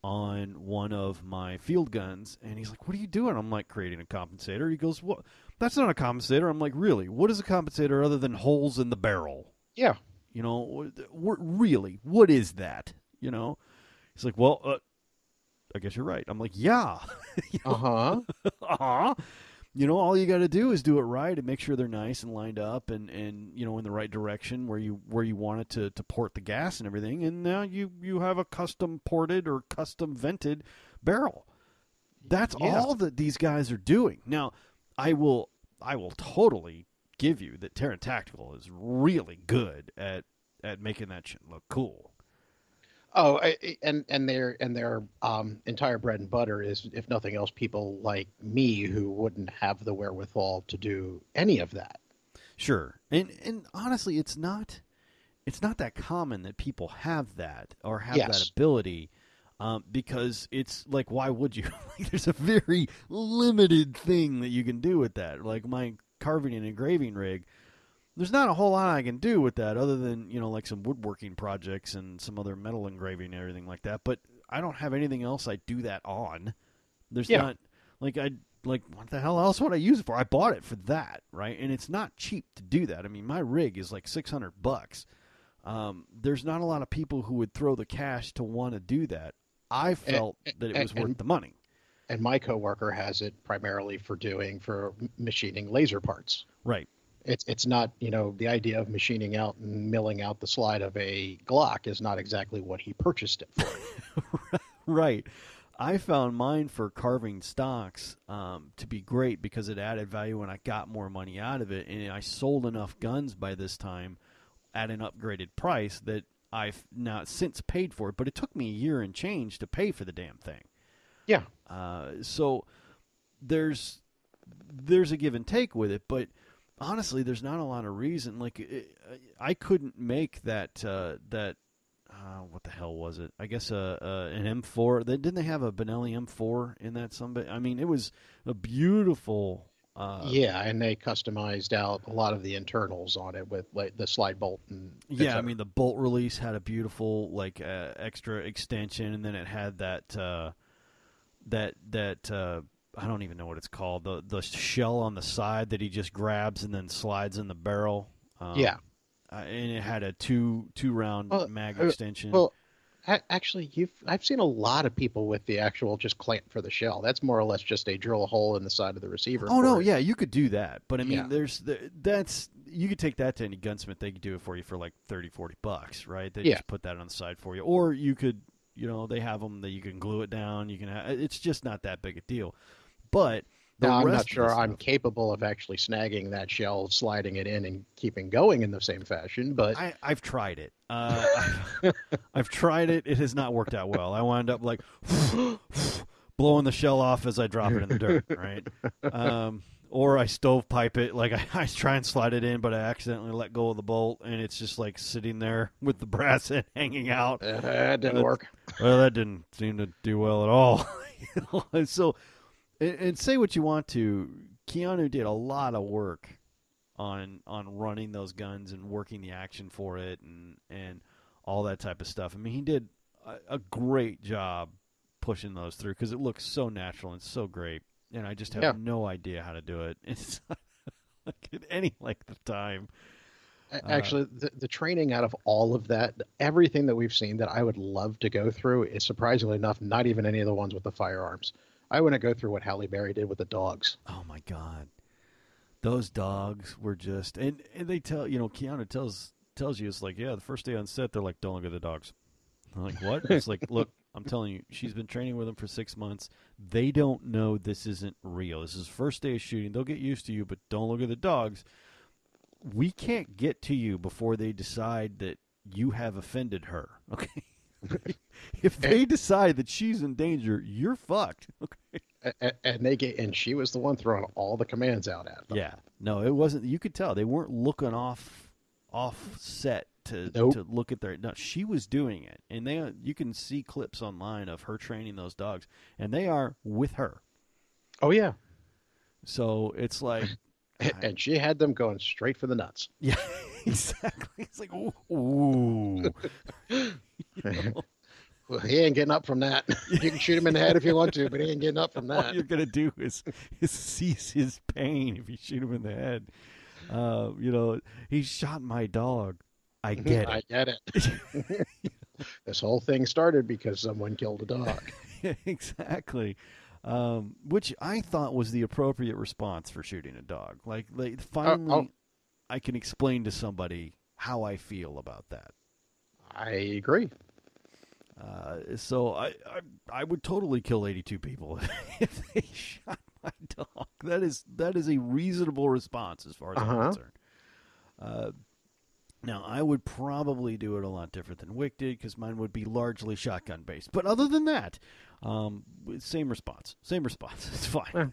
on one of my field guns, and he's like, "What are you doing?" I'm like, "Creating a compensator." He goes, "What? That's not a compensator." I'm like, "Really? What is a compensator other than holes in the barrel?" Yeah. You know, what, really, what is that? You know, he's like, well, uh, I guess you're right. I'm like, yeah, Uh huh. uh-huh. You know, all you got to do is do it right and make sure they're nice and lined up and, and you know in the right direction where you where you want it to, to port the gas and everything. And now you you have a custom ported or custom vented barrel. That's Yeah. all that these guys are doing. Now, I will I will totally give you that Taran Tactical is really good at at making that shit look cool. Oh, I, and and their and their um, entire bread and butter is, if nothing else, people like me who wouldn't have the wherewithal to do any of that. Sure, and and honestly, it's not it's not that common that people have that or have that Yes. ability, um, because it's like, why would you? like, there's a very limited thing that you can do with that. Like my carving and engraving rig, there's not a whole lot I can do with that other than you know like some woodworking projects and some other metal engraving and everything like that. But I don't have anything else I do that on. There's Yeah. not like I like what the hell else would I use it for? I bought it for that, right? And it's not cheap to do that. I mean, my rig is like 600 bucks. Um, there's not a lot of people who would throw the cash to want to do that. I felt that it and- was worth and- the money. And my coworker has it primarily for doing for machining laser parts. Right. It's it's not you know the idea of machining out and milling out the slide of a Glock is not exactly what he purchased it for. Right. I found mine for carving stocks um, to be great because it added value and I got more money out of it. And I sold enough guns by this time at an upgraded price that I've now since paid for it. But it took me a year and change to pay for the damn thing. yeah, Uh, so there's there's a give and take with it, but honestly, there's not a lot of reason. Like it, I couldn't make that uh, that uh, what the hell was it? I guess uh, uh, an M4. They, didn't they have a Benelli M4 in that? Somebody. I mean, it was a beautiful. Uh, yeah, and they customized out a lot of the internals on it with like the slide bolt and Yeah, I mean the bolt release had a beautiful like uh, extra extension, and then it had that uh, that that uh, I don't even know what it's called the the shell on the side that he just grabs and then slides in the barrel. Um, yeah. and it had a two two round Well, mag extension. Well, actually, you've I've seen a lot of people with the actual just clamp for the shell. That's more or less just a drill a hole in the side of the receiver. oh no, it. yeah, you could do that, but I mean, Yeah. there's the, that's you could take that to any gunsmith; they could do it for you for like 30, 40 bucks, right? They Yeah. just put that on the side for you, or you could, you know, they have them that you can glue it down. You can, ha- it's just not that big a deal. But the Now, I'm not sure I'm stuff- capable of actually snagging that shell, sliding it in, and keeping going in the same fashion. But I, I've tried it. Uh, I've, I've tried it. It has not worked out well. I wind up like blowing the shell off as I drop it in the dirt, right? Um, or I stovepipe it. Like I, I try and slide it in, but I accidentally let go of the bolt, and it's just like sitting there with the brass end hanging out. uh, that didn't Uh, work. Well, that didn't seem to do well at all. you know? So, and, and say what you want to, Keanu did a lot of work on on running those guns and working the action for it and and all that type of stuff. I mean, he did a, a great job pushing those through because it looks so natural and so great, and I just have Yeah. no idea how to do it. It's not like at any length of time. Uh, Actually, the, the training out of all of that, everything that we've seen that I would love to go through is surprisingly enough not even any of the ones with the firearms. I want to go through what Halle Berry did with the dogs. Oh my god, those dogs were just and, and they tell you know Keanu tells tells you it's like yeah the first day on set they're like don't look at the dogs. I'm like what? it's like look I'm telling you she's been training with them for six months. They don't know this isn't real. This is first day of shooting. They'll get used to you, but don't look at the dogs. We can't get to you before they decide that you have offended her. Okay. if they decide that she's in danger, you're fucked. Okay. A- a- And they get, and she was the one throwing all the commands out at them. Yeah. No, it wasn't. You could tell they weren't looking off off set to Nope. to look at their. No, she was doing it, and they you can see clips online of her training those dogs, and they are with her. Oh yeah, So it's like, and she had them going straight for the nuts. yeah, exactly. It's like, ooh, ooh. Well, he ain't getting up from that. you can shoot him in the head if you want to, but he ain't getting up from that. all you're gonna do is is cease his pain if you shoot him in the head. Uh, you know, he shot my dog. I get I it. get it. this whole thing started because someone killed a dog. exactly. Um, which I thought was the appropriate response for shooting a dog. Like, like finally, oh. I can explain to somebody how I feel about that. I agree. Uh, so I, I I would totally kill 82 people if they shot my dog. That is that is a reasonable response as far as I'm Uh-huh. concerned. Uh, now I would probably do it a lot different than Wick did because mine would be largely shotgun based. But other than that, um, same response, same response. It's fine.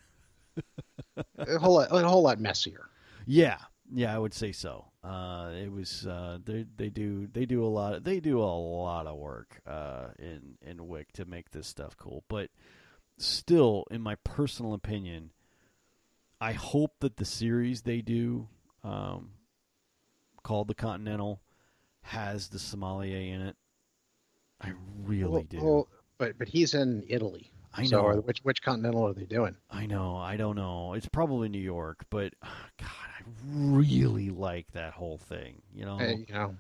A whole lot, a whole lot messier. Yeah, yeah, I would say so. Uh, it was uh, they they do they do a lot they do a lot of work uh, in in Wick to make this stuff cool. But still, in my personal opinion, I hope that the series they do, um, called the Continental, has the sommelier in it. I really Well- do. well, but but he's in Italy. I So know. are- which which continental are they doing? I know. I don't know. It's probably New York, but God, I really like that whole thing. You know, Uh, you know,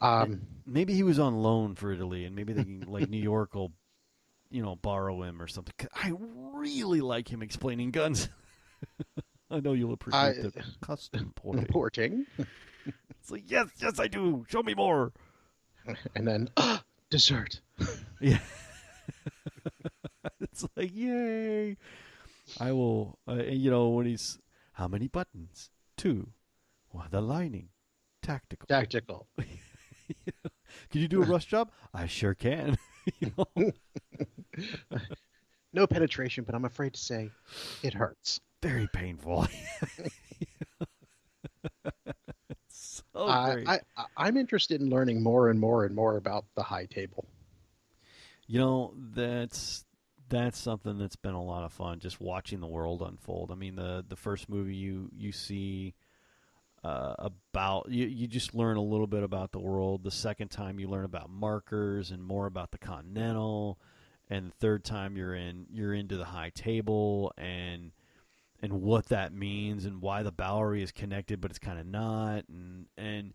um, maybe he was on loan for Italy, and maybe they can, like New York will, you know, borrow him or something. I really like him explaining guns. I know you'll appreciate I- the custom porting. porting, It's like yes, yes, I do. Show me more. and then dessert. Yeah. it's like yay. I will. Uh, and, you know when he's how many buttons? Two. Well, the lining. Tactical. Tactical. Can you do a rush job? I sure can. know, No penetration, but I'm afraid to say it hurts. very painful. so great. I I- I'm interested in learning more and more and more about the high table. You know, that's that's something that's been a lot of fun just watching the world unfold. I mean, the the first movie you you see uh, about you you just learn a little bit about the world. The second time you learn about markers and more about the Continental, and the third time you're in you're into the high table and and what that means and why the Bowery is connected, but it's kind of not, and and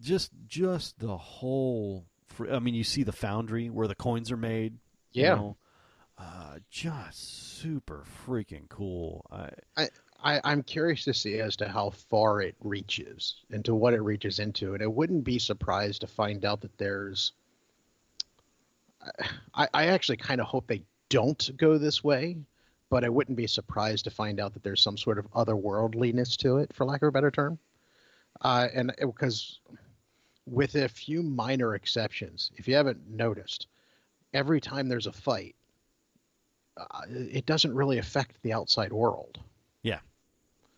just just the whole. Fr- I mean, you see the foundry where the coins are made. you Yeah. know? uh, just super freaking cool. I, I, I'm curious to see as to how far it reaches and to what it reaches into, and it wouldn't be surprised to find out that there's. I, I actually kind of hope they don't go this way, but I wouldn't be surprised to find out that there's some sort of otherworldliness to it, for lack of a better term. Uh, and because, with a few minor exceptions, if you haven't noticed, every time there's a fight, uh, it doesn't really affect the outside world. Yeah.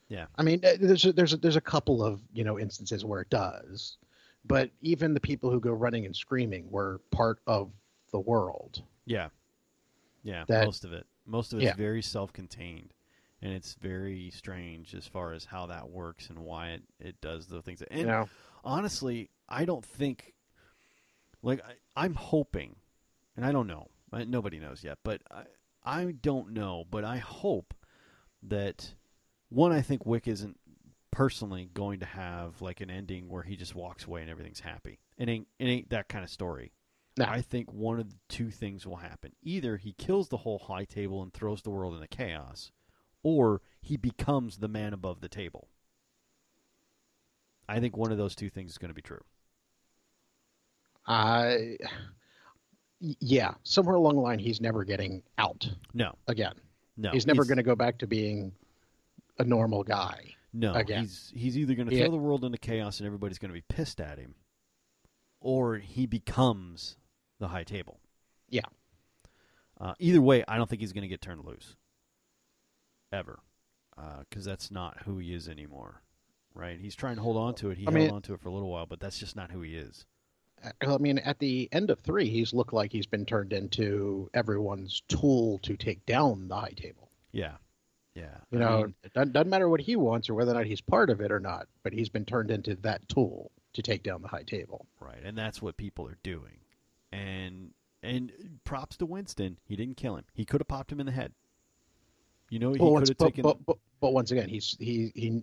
Yeah. I mean, there's a, there's a, there's a couple of you know instances where it does, but even the people who go running and screaming were part of the world. yeah, yeah, That- most of it. Most of it's Yeah. very self-contained, and it's very strange as far as how that works and why it, it does the things. And you know, honestly, I don't think. Like I, I'm hoping and I don't know. I, nobody knows yet, but I, I don't know. But I hope that one. I think Wick isn't personally going to have like an ending where he just walks away and everything's happy. It ain't it ain't that kind of story. No. I think one of the two things will happen. Either he kills the whole high table and throws the world into chaos, or he becomes the man above the table. I think one of those two things is going to be true. I, yeah, somewhere along the line, he's never getting out No, again. no, he's never going to go back to being a normal guy. No, again. he's he's either going to Yeah. throw the world into chaos and everybody's going to be pissed at him, or he becomes the high table. Yeah. Uh, either way, I don't think he's going to get turned loose. Ever, because that's not who he is anymore. Right? He's trying to hold on to it. He I held mean- on to it for a little while, but that's just not who he is. I mean, at the end of three, he's looked like he's been turned into everyone's tool to take down the high table. Yeah, yeah. You I know, mean, it doesn't, doesn't matter what he wants or whether or not he's part of it or not, but he's been turned into that tool to take down the high table. right, and that's what people are doing. And and props to Winston. He didn't kill him. He could have popped him in the head. You know, he could once- have but, taken. but, but, but once again, he's he, he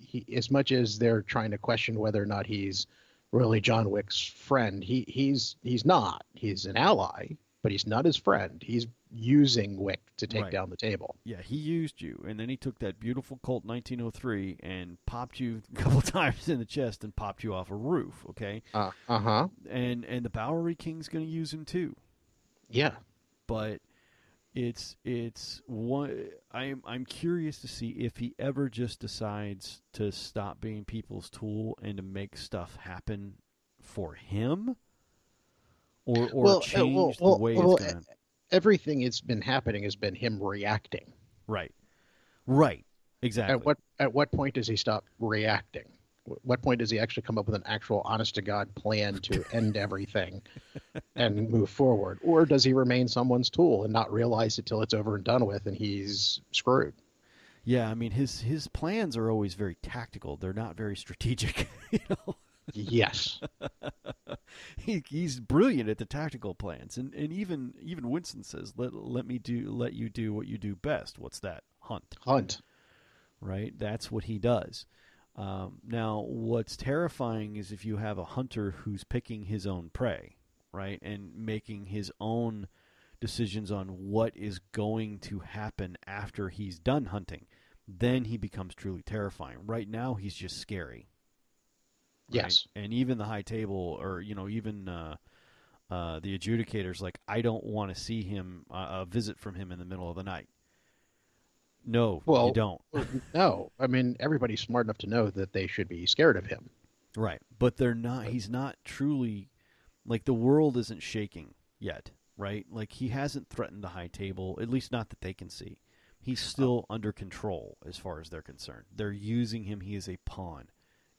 he as much as they're trying to question whether or not he's really John Wick's friend, he he's he's not. He's an ally, but he's not his friend. He's using Wick to take Right. down the table. Yeah, he used you, and then he took that beautiful Colt 1903 and popped you a couple times in the chest and popped you off a roof. Okay, Uh huh. and and the Bowery King's going to use him too, Yeah. but it's it's one. I'm I'm curious to see if he ever just decides to stop being people's tool and to make stuff happen for him, or or Well, uh, change well, the well, way well, it's going. Everything that's been happening has been him reacting. Right, right, exactly. At what at what point does he stop reacting? Wh- What point does he actually come up with an actual honest to god plan to end everything and move forward? Or does he remain someone's tool and not realize it till it's over and done with and he's screwed? Yeah, I mean his his plans are always very tactical. They're not very strategic. you know, Yes. he, he's brilliant at the tactical plans, and and even even Winston says, "Let let me do let you do what you do best." What's that? Hunt, Hunt. right? That's what he does. Um, now, what's terrifying is if you have a hunter who's picking his own prey, right, and making his own decisions on what is going to happen after he's done hunting. Then he becomes truly terrifying. Right now, he's just scary. right? Yes. And even the high table, or you know, even uh, uh, the adjudicators, like I don't want to see him uh, a visit from him in the middle of the night. No, Well- you don't. No. I mean everybody's smart enough to know that they should be scared of him. Right, but they're not. He's not truly like the world isn't shaking yet. Right, like he hasn't threatened the high table, at least not that they can see. He's still under control as far as they're concerned. They're using him. He is a pawn.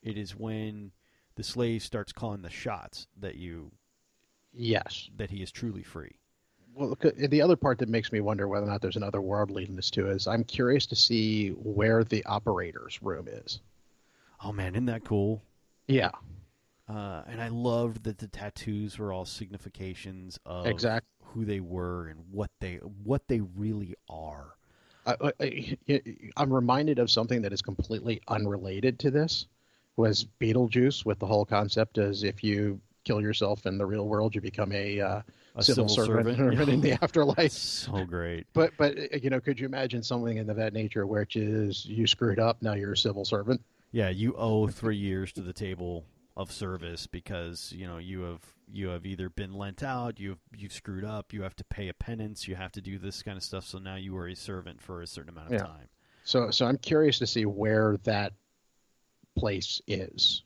It is when the slave starts calling the shots that you Yes. that he is truly free. Well, the other part that makes me wonder whether or not there's another world leading this to is I'm curious to see where the operator's room is. Oh man, isn't that cool? Yeah, Uh, and I loved that the tattoos were all significations of Exact- who they were and what they what they really are. I, I, I- I'm reminded of something that is completely unrelated to this. Was Beetlejuice with the whole concept as if you kill yourself in the real world, you become a, uh, A civil, servant, in the afterlife. so great. But but uh, you know, could you imagine something of that nature, which is you screwed up, now you're a civil servant? Yeah, you owe three years to the table of service because you know you have you have either been lent out, you've you've screwed up, you have to pay a penance, you have to do this kind of stuff. So now you are a servant for a certain amount of Yeah. time. So so I'm curious to see where that place is.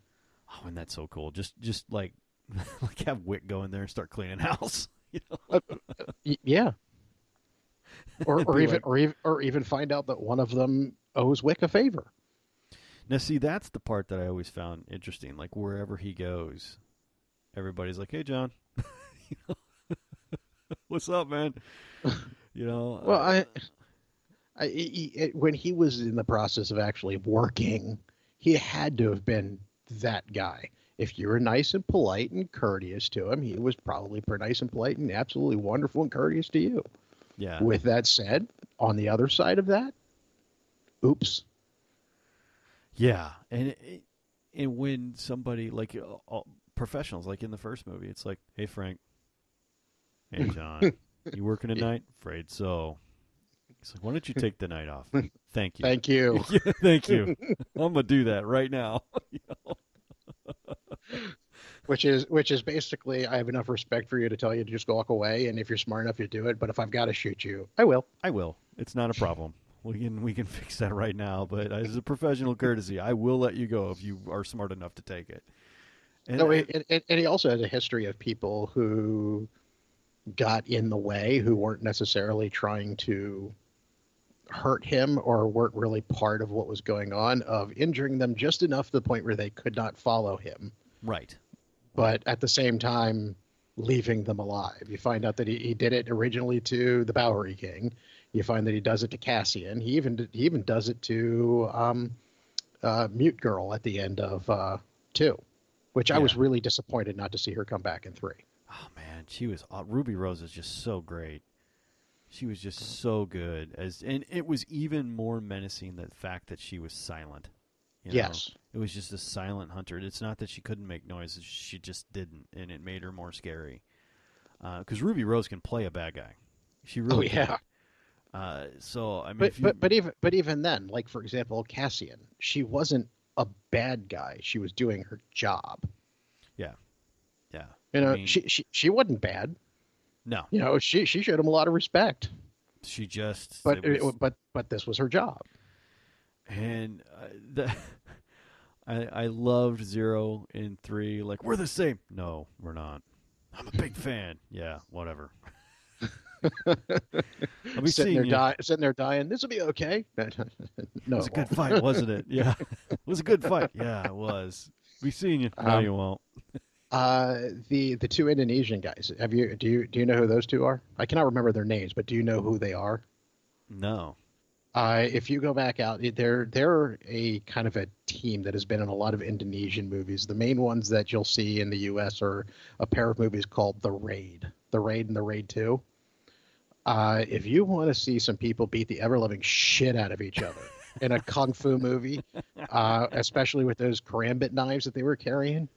Oh, and that's so cool. Just just like like have Wick go in there and start cleaning house. You know? Y- yeah. Or, or even like- or even or even find out that one of them owes Wick a favor. Now, see, that's the part that I always found interesting. Like wherever he goes, everybody's like, "Hey, John, You know? what's up, man?" You know. Well, uh, I, I it- when he was in the process of actually working, he had to have been that guy. If you were nice and polite and courteous to him, he was probably pretty nice and polite and absolutely wonderful and courteous to you. Yeah. With that said, on the other side of that, oops. Yeah, and and when somebody like uh, professionals, like in the first movie, it's like, "Hey Frank, hey John, you working tonight? Afraid so." He's like, "Why don't you take the night off?" Thank you. Thank you. Thank you. I'm gonna do that right now. you know? Which is which is basically I have enough respect for you to tell you to just walk away, and if you're smart enough, you do it. But if I've got to shoot you, I will. I will. It's not a problem. We can we can fix that right now. But as a professional courtesy, I will let you go if you are smart enough to take it. And, no, and, and, and he also has a history of people who got in the way, who weren't necessarily trying to hurt him or weren't really part of what was going on, of injuring them just enough to the point where they could not follow him. Right. But at the same time, leaving them alive. You find out that he, he did it originally to the Bowery King. You find that he does it to Cassian. He even he even does it to um, uh, Mute Girl at the end of uh, two, which yeah. I was really disappointed not to see her come back in three. Oh man, she was uh, Ruby Rose is just so great. She was just so good as, and it was even more menacing the fact that she was silent. You know? Yes, it was just a silent hunter. It's not that she couldn't make noises; she just didn't, and it made her more scary. Because uh, Ruby Rose can play a bad guy. She really. Oh yeah. Can. Uh, so I mean, but, you... but but even but even then, like for example, Cassian, she wasn't a bad guy. She was doing her job. Yeah, yeah. You know, I mean, she she she wasn't bad. No, you know, she she showed him a lot of respect. She just, but was... it, but but this was her job. And uh, the, I I loved Zero in three. Like we're the same. No, we're not. I'm a big fan. Yeah, whatever. I'll be sitting there, dying, sitting there dying. This will be okay. no, it was a good fight, wasn't it? Yeah, it was a good fight. Yeah, it was. Be seeing you. No, um, you won't. uh, the the two Indonesian guys. Have you do you do you know who those two are? I cannot remember their names, but do you know who they are? No. Uh, if you go back out, they're they're a kind of a team that has been in a lot of Indonesian movies. The main ones that you'll see in the U.S. are a pair of movies called The Raid, The Raid, and The Raid Two. Uh, if you want to see some people beat the ever loving shit out of each other in a kung fu movie, uh, especially with those karambit knives that they were carrying,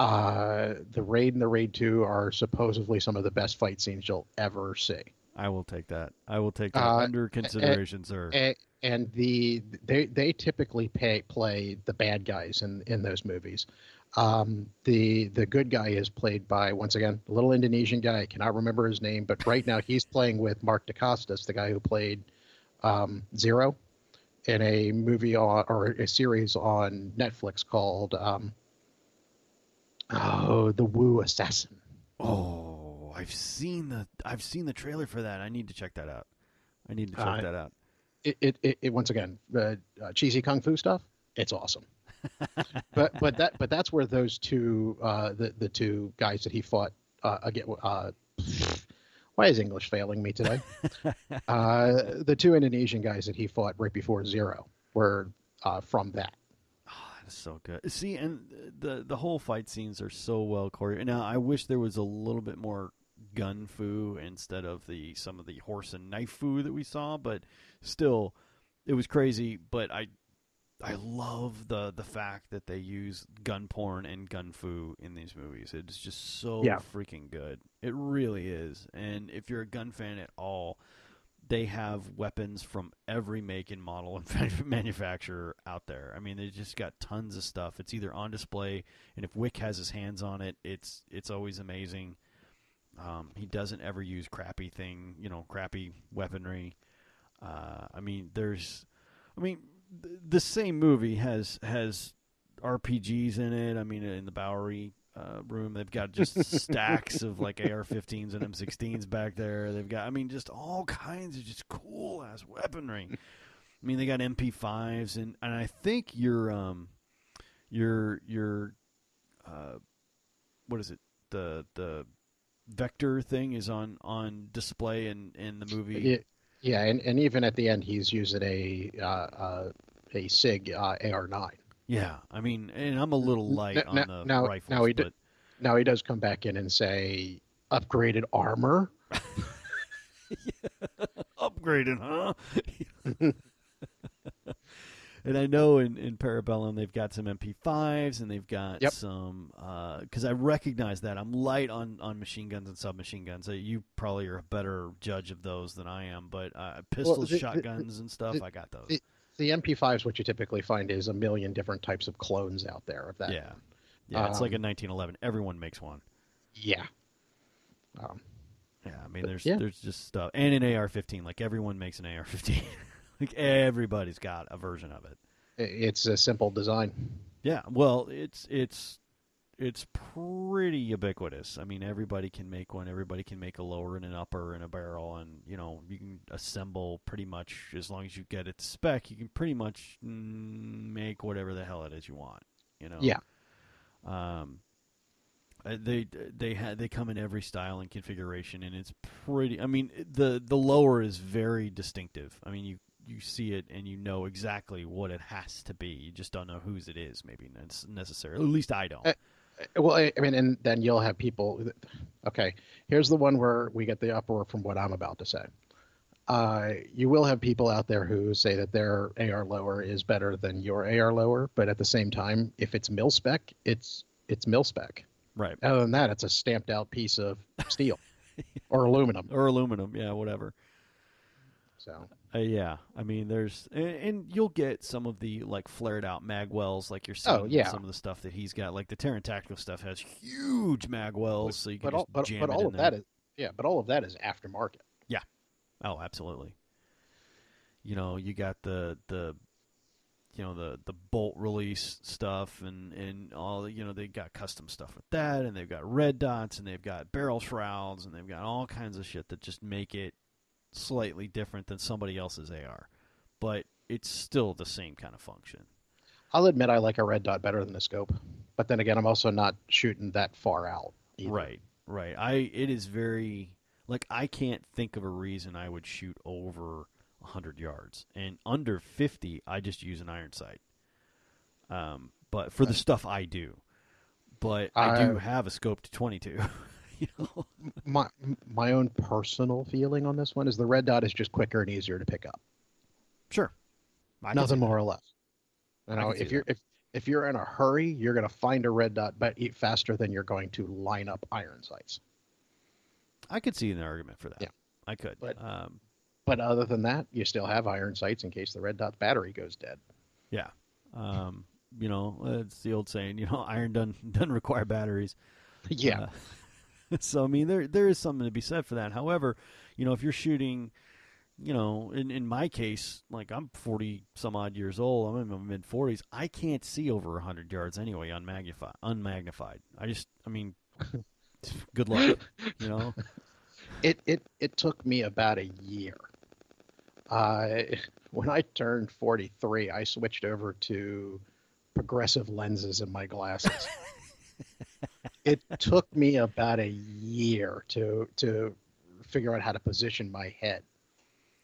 uh, the raid and the raid two are supposedly some of the best fight scenes you'll ever see. I will take that. I will take that uh, under consideration, and, sir. And, and the they they typically pay, play the bad guys in in those movies. Um, the the good guy is played by once again a little Indonesian guy. I cannot remember his name, but right now he's playing with Mark Dacascos, the guy who played um, Zero in a movie on, or a series on Netflix called um, oh The Wu Assassin. Oh, I've seen the I've seen the trailer for that. I need to check that out. I need to check uh, that out. It, it, it, it once again uh, uh, cheesy kung fu stuff. It's awesome but but that but that's where those two uh, the the two guys that he fought uh, again. Uh, why is English failing me today? uh, the two Indonesian guys that he fought right before Zero were uh, from that. Oh, that's so good. See, and the the whole fight scenes are so well choreographed. Now, I wish there was a little bit more gun fu instead of the some of the horse and knife fu that we saw, but still, it was crazy. But I I love the the fact that they use gun porn and gun fu in these movies. It's just so yeah. freaking good. It really is. And if you're a gun fan at all, they have weapons from every make and model and manufacturer out there. I mean, they just got tons of stuff. It's either on display, and if Wick has his hands on it, it's it's always amazing. Um, he doesn't ever use crappy thing, you know, crappy weaponry. Uh, I mean, there's, I mean, the same movie has has RPGs in it. I mean, in the Bowery uh, room, they've got just stacks of like AR-15s and M16s back there. They've got, I mean, just all kinds of just cool ass weaponry. I mean, they got MP5s and and I think your um your your uh what is it the the vector thing is on on display in in the movie. Yeah, yeah, and, and even at the end, he's using a uh, uh, a Sig uh, AR9. Yeah, I mean, and I'm a little light N- on the now- rifles, now he but Now he does come back in and say upgraded armor. upgraded, huh? and I know in, in Parabellum they've got some MP5s and they've got Yep. some because I recognize that I'm light on, on machine guns and submachine guns. Uh, you probably are a better judge of those than I am, but uh, pistols, the- the- shotguns, and stuff, I got those. the- The MP5s, what you typically find is a million different types of clones out there of that. yeah, yeah, it's like a Um, 1911. Everyone makes one. Yeah. Um, Yeah, I mean, there's yeah. there's just stuff, and an AR-15. Like everyone makes an AR-15. like everybody's got a version of it. it's a simple design. Yeah, well, it's it's it's pretty ubiquitous. I mean, everybody can make one. Everybody can make a lower and an upper and a barrel, and you know you can assemble pretty much as long as you get it to spec. You can pretty much make whatever the hell it is you want. You know. Yeah. Um. uh, They they ha- they come in every style and configuration, and it's pretty. I mean, the the lower is very distinctive. I mean, you you see it and you know exactly what it has to be. You just don't know whose it is. Maybe it's necessarily. At least I don't. Uh, Well, I I mean, and then you'll have people. Okay, here's the one where we get the uproar from what I'm about to say. Uh, you will have people out there who say that their AR lower is better than your AR lower, but at the same time, if it's mil spec, it's it's mil spec. right. Other than that, it's a stamped out piece of steel or aluminum. Or aluminum. Yeah. Whatever. So Uh, yeah, I mean, there's and, and you'll get some of the like flared out magwells, like you're seeing. Oh, yeah. some of the stuff that he's got, like the Taran Tactical stuff has huge magwells, so you can but all just but, jam but all of there. that is yeah, but all of that is aftermarket. Yeah. Oh, absolutely. You know, you got the the you know the the bolt release stuff and and all you know they got custom stuff with that and they've got red dots and they've got barrel shrouds and they've got all kinds of shit that just make it slightly different than somebody else's AR. But it's still the same kind of function. I'll admit I like a red dot better than the scope, but then again, I'm also not shooting that far out. either. Right, right. I it is very like I can't think of a reason I would shoot over hundred yards and under fifty. I just use an iron sight. Um, but for the stuff I do, but I do have a scoped twenty two. you know, My my own personal feeling on this one is the red dot is just quicker and easier to pick up. sure. I Nothing that. more or less. You know, if you're if if you're in a hurry, you're going to find a red dot, but eat faster than you're going to line up iron sights. I could see an argument for that. Yeah. I could. But- um, But other than that, you still have iron sights in case the red dot battery goes dead. yeah. Um, you know, it's the old saying. You know, iron doesn't doesn't require batteries. yeah, Uh, so I mean, there there is something to be said for that. However, you know, if you're shooting, you know, in in my case, like I'm 40 some odd years old, I'm in my mid 40s. I can't see over 100 yards anyway, unmagnified. Unmagnified. I just, I mean, good luck. You know. it it it took me about a year. Uh, when I turned 43, I switched over to progressive lenses in my glasses. it took me about a year to to figure out how to position my head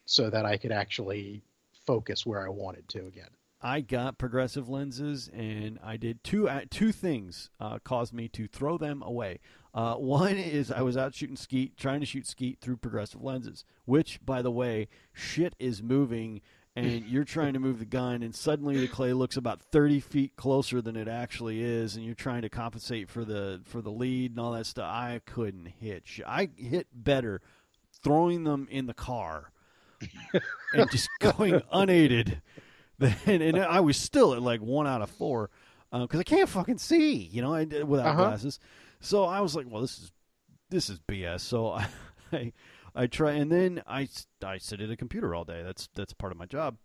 so that I could actually focus where I wanted to again. I got progressive lenses, and I did two uh, two things uh, caused me to throw them away. Uh, one is I was out shooting skeet, trying to shoot skeet through progressive lenses, which, by the way, shit is moving, and you're trying to move the gun, and suddenly the clay looks about thirty feet closer than it actually is, and you're trying to compensate for the for the lead and all that stuff. I couldn't hit. I hit better throwing them in the car and just going unaided. Then and I was still at like one out of four because I can't fucking see, you know, I, without Uh-huh. glasses. So I was like, well, this is this is BS. So I I, I try, and then I, I sit at a computer all day. That's that's part of my job.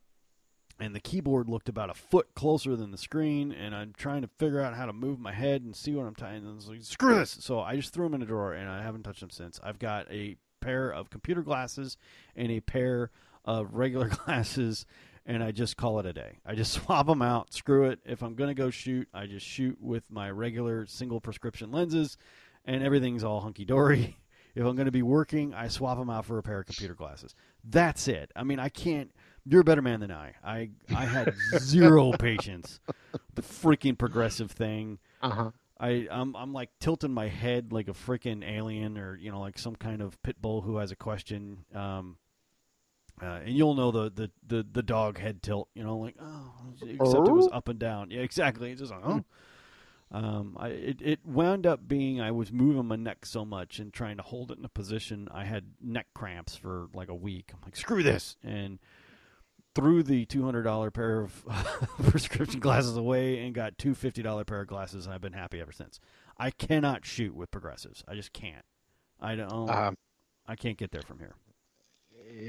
And the keyboard looked about a foot closer than the screen, and I'm trying to figure out how to move my head and see what I'm typing. And I was like, screw this! So I just threw them in a drawer, and I haven't touched them since. I've got a pair of computer glasses and a pair of regular glasses, and I just call it a day. I just swap them out. Screw it. If I'm going to go shoot, I just shoot with my regular single prescription lenses, and everything's all hunky dory. If I'm going to be working, I swap them out for a pair of computer glasses. That's it. I mean, I can't. You're a better man than I. I I had zero patience the freaking progressive thing. Uh huh. I I'm I'm like tilting my head like a freaking alien or you know like some kind of pit bull who has a question. Um, uh, and you'll know the, the, the, the dog head tilt, you know, like oh, except it was up and down. Yeah, exactly. It's just like oh. Um, I it, it wound up being I was moving my neck so much and trying to hold it in a position. I had neck cramps for like a week. I'm like screw this and threw the two hundred dollar pair of prescription glasses away and got two fifty dollar pair of glasses, and I've been happy ever since. I cannot shoot with progressives. I just can't. I don't. Um, I can't get there from here.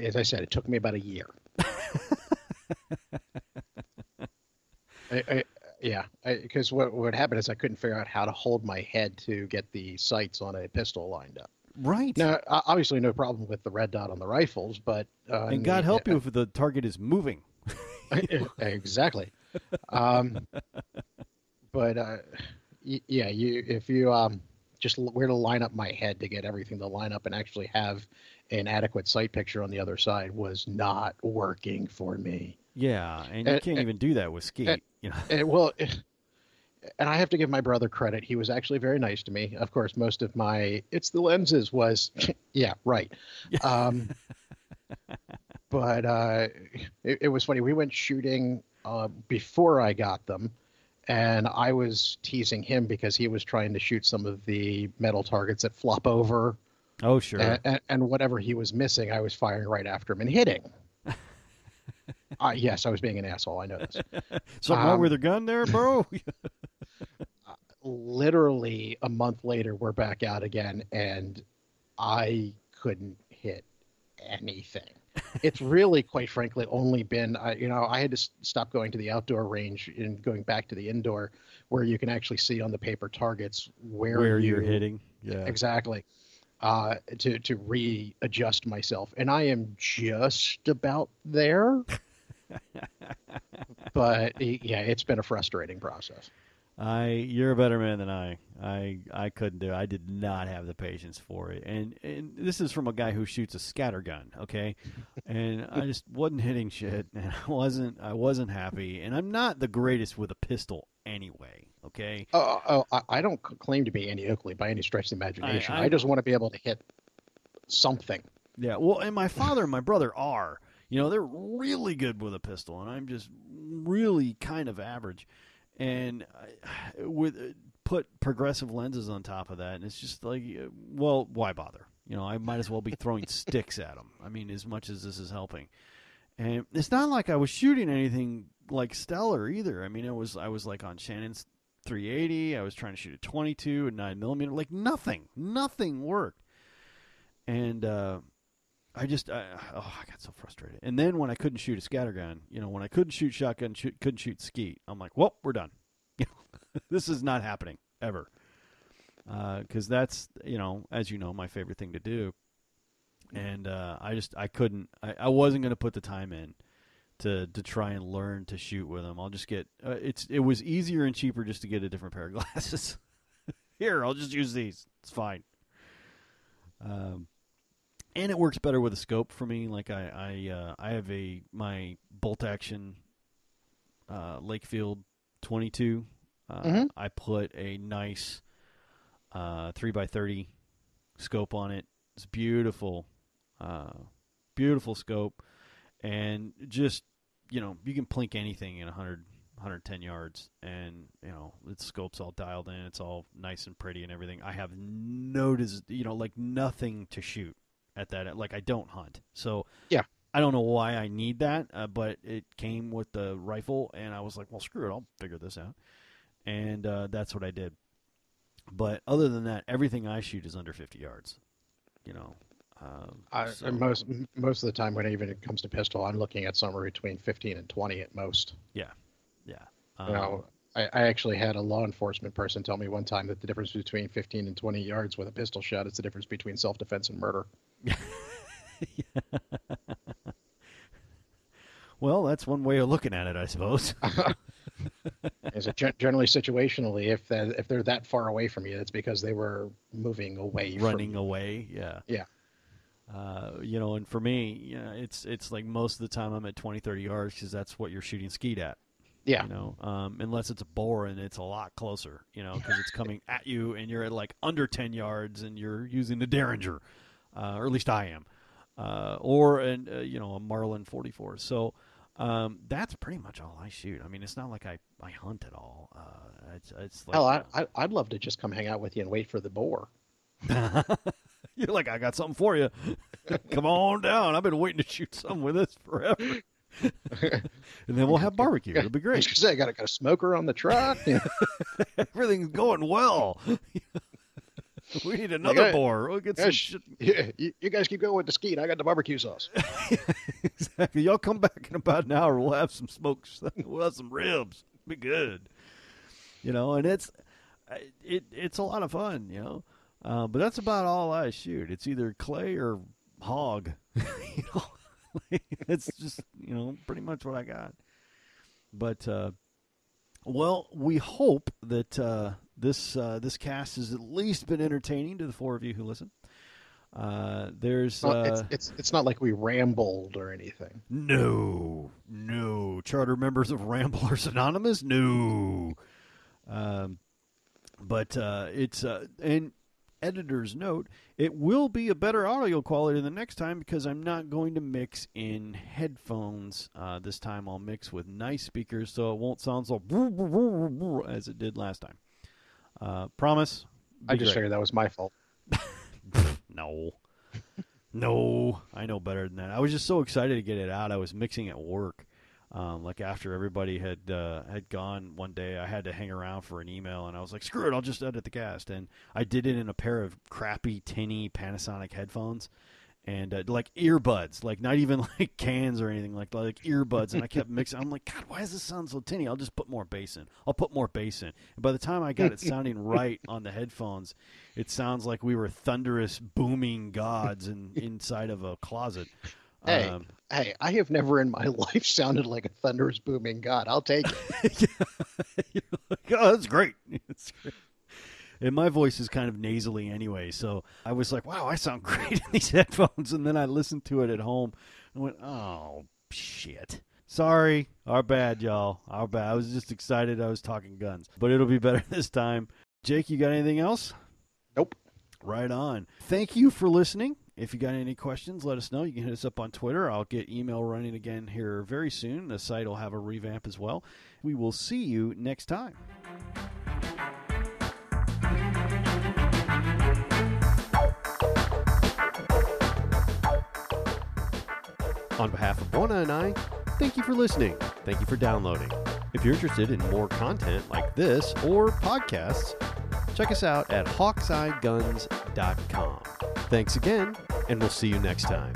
as I said, it took me about a year. I, I, yeah, because what what happened is I couldn't figure out how to hold my head to get the sights on a pistol lined up. Right. Now, obviously, no problem with the red dot on the rifles, but uh, and God help you if the target is moving. exactly. Um, but uh, y- yeah, you if you um, just where to line up my head to get everything to line up and actually have an adequate sight picture on the other side was not working for me. Yeah, and you Uh, can't uh, even do that with ski. uh, you know. Well, and I have to give my brother credit. He was actually very nice to me. Of course, most of my it's the lenses was, yeah, right. Um, but uh, it, it was funny. We went shooting uh, before I got them, and I was teasing him because he was trying to shoot some of the metal targets that flop over, Oh sure. and, and, and whatever he was missing, I was firing right after him and hitting. uh, yes, I was being an asshole. I know this. Something wrong um, with the gun there, bro? literally a month later we're back out again and i couldn't hit anything it's really quite frankly only been I you know i had to s- stop going to the outdoor range and going back to the indoor where you can actually see on the paper targets where, Where you, you're hitting. Yeah. exactly uh, to to readjust myself and i am just about there but yeah it's been a frustrating process I you're a better man than I. I I couldn't do. it. I did not have the patience for it. And and this is from a guy who shoots a scatter gun, okay? and I just wasn't hitting shit and I wasn't I wasn't happy. And I'm not the greatest with a pistol anyway, okay? Oh, oh I, I don't claim to be Annie Oakley by any stretch of the imagination. I, I- just want to be able to hit something. Yeah, well, and my father and my brother are. You know, they're really good with a pistol, and I'm just really kind of average. And I, with uh, put progressive lenses on top of that, and it's just like, uh, well, why bother? You know, I might as well be throwing sticks at them. I mean, as much as this is helping, and it's not like I was shooting anything like stellar either. I mean, it was I was like on Shannon's 380. I was trying to shoot a 22 and nine millimeter. Like nothing, nothing worked. And uh, I just, I, oh, I got so frustrated. And then when I couldn't shoot a scattergun, you know, when I couldn't shoot shotgun, shoot, couldn't shoot skeet, I'm like, well, we're done. This is not happening ever. Because that's, you know, as you know, my favorite thing to do. And uh, I just, I couldn't, I, I wasn't going to put the time in to to try and learn to shoot with them. I'll just get, uh, it's, it was easier and cheaper just to get a different pair of glasses. Here, I'll just use these. It's fine. Um, and it works better with a scope for me. Like I, I, uh, I have a my bolt action uh, Lakefield 22. Uh, Mhm. I put a nice uh, three by thirty scope on it. It's beautiful, uh, beautiful scope, and just you know you can plink anything in 100, 110 yards, and you know the scope's all dialed in. It's all nice and pretty and everything. I have no, des- you know, like nothing to shoot at that. Like I don't hunt, so Yeah. I don't know why I need that, uh, but it came with the rifle, and I was like, well, screw it, I'll figure this out, and uh, that's what I did. But other than that, everything I shoot is under fifty yards. You know, um, I, so- most most of the time, when even it comes to pistol, I'm looking at somewhere between 15 and 20 at most. yeah. Um, You know, I, I actually had a law enforcement person tell me one time that the difference between 15 and 20 yards with a pistol shot is the difference between self-defense and murder. well, that's one way of looking at it, I suppose. Is it gen- generally situationally? If that, if they're that far away from you, it's because they were moving away. Running From, away, yeah. Yeah. Uh, you know, and for me, you know, it's it's like most of the time I'm at 20, 30 yards because that's what you're shooting skeet at. Yeah. You know, um, unless it's a boar and it's a lot closer, you know, because it's coming at you and you're at like under 10 yards and you're using the Derringer, uh, or at least I am, uh, or, an, uh, you know, a Marlin 44. So um, that's pretty much all I shoot. I mean, it's not like I, I hunt at all. Uh, it's, it's like, Hell, I, I, I'd love to just come hang out with you and wait for the boar. You're like, I got something for you. Come on down. I've been waiting to shoot something with this forever. and then we'll have barbecue. It'll be great. gonna say, I got a, got a smoker on the truck. You Everything's going well. we need another I- boar. We'll get some yeah, shit. yeah, you, you guys keep going with the skeet. I got the barbecue sauce. exactly. Y'all come back in about an hour. We'll have some smokes. We'll have some ribs. Be good. You know, and it's it it's a lot of fun. You know, uh, but that's about all I shoot. It's either clay or hog. you know, it's just you know pretty much what I got. But uh, well, we hope that uh, this uh, this cast has at least been entertaining to the four of you who listen. Uh, there's Well, uh, it's, it's it's not like we rambled or anything. no, no. Charter members of Ramblers Anonymous? No. Um, but uh, it's, uh, and editor's note, it will be a better audio quality the next time because I'm not going to mix in headphones. Uh, this time I'll mix with nice speakers so it won't sound so as it did last time. Uh, promise. I just great. figured that was my fault. No. no, I know better than that. I was just so excited to get it out. I was mixing at work. Um, like after everybody had uh, had gone one day, I had to hang around for an email, and I was like, "Screw it, I'll just edit the cast." And I did it in a pair of crappy, tinny Panasonic headphones, and uh, like earbuds, like not even like cans or anything, like like earbuds. And I kept mixing. I'm like, God, why does this sound so tinny? I'll just put more bass in. I'll put more bass in. And by the time I got it sounding right on the headphones, it sounds like we were thunderous, booming gods in, inside of a closet. Hey, Um, hey, I have never in my life sounded like a thunderous booming god. I'll take it. You're like, oh, that's great. It's great. And my voice is kind of nasally anyway, so I was like, wow, I sound great in these headphones. And then I listened to it at home and went, oh, shit. Sorry. Our bad, y'all. Our bad. I was just excited I was talking guns. But it'll be better this time. Jake, you got anything else? Nope. Right on. Thank you for listening. If you got any questions, let us know. You can hit us up on Twitter. I'll get email running again here very soon. The site will have a revamp as well. We will see you next time. On behalf of Bona and I, thank you for listening. Thank you for downloading. If you're interested in more content like this or podcasts, check us out at hawkeyeguns.com. Thanks again, and we'll see you next time.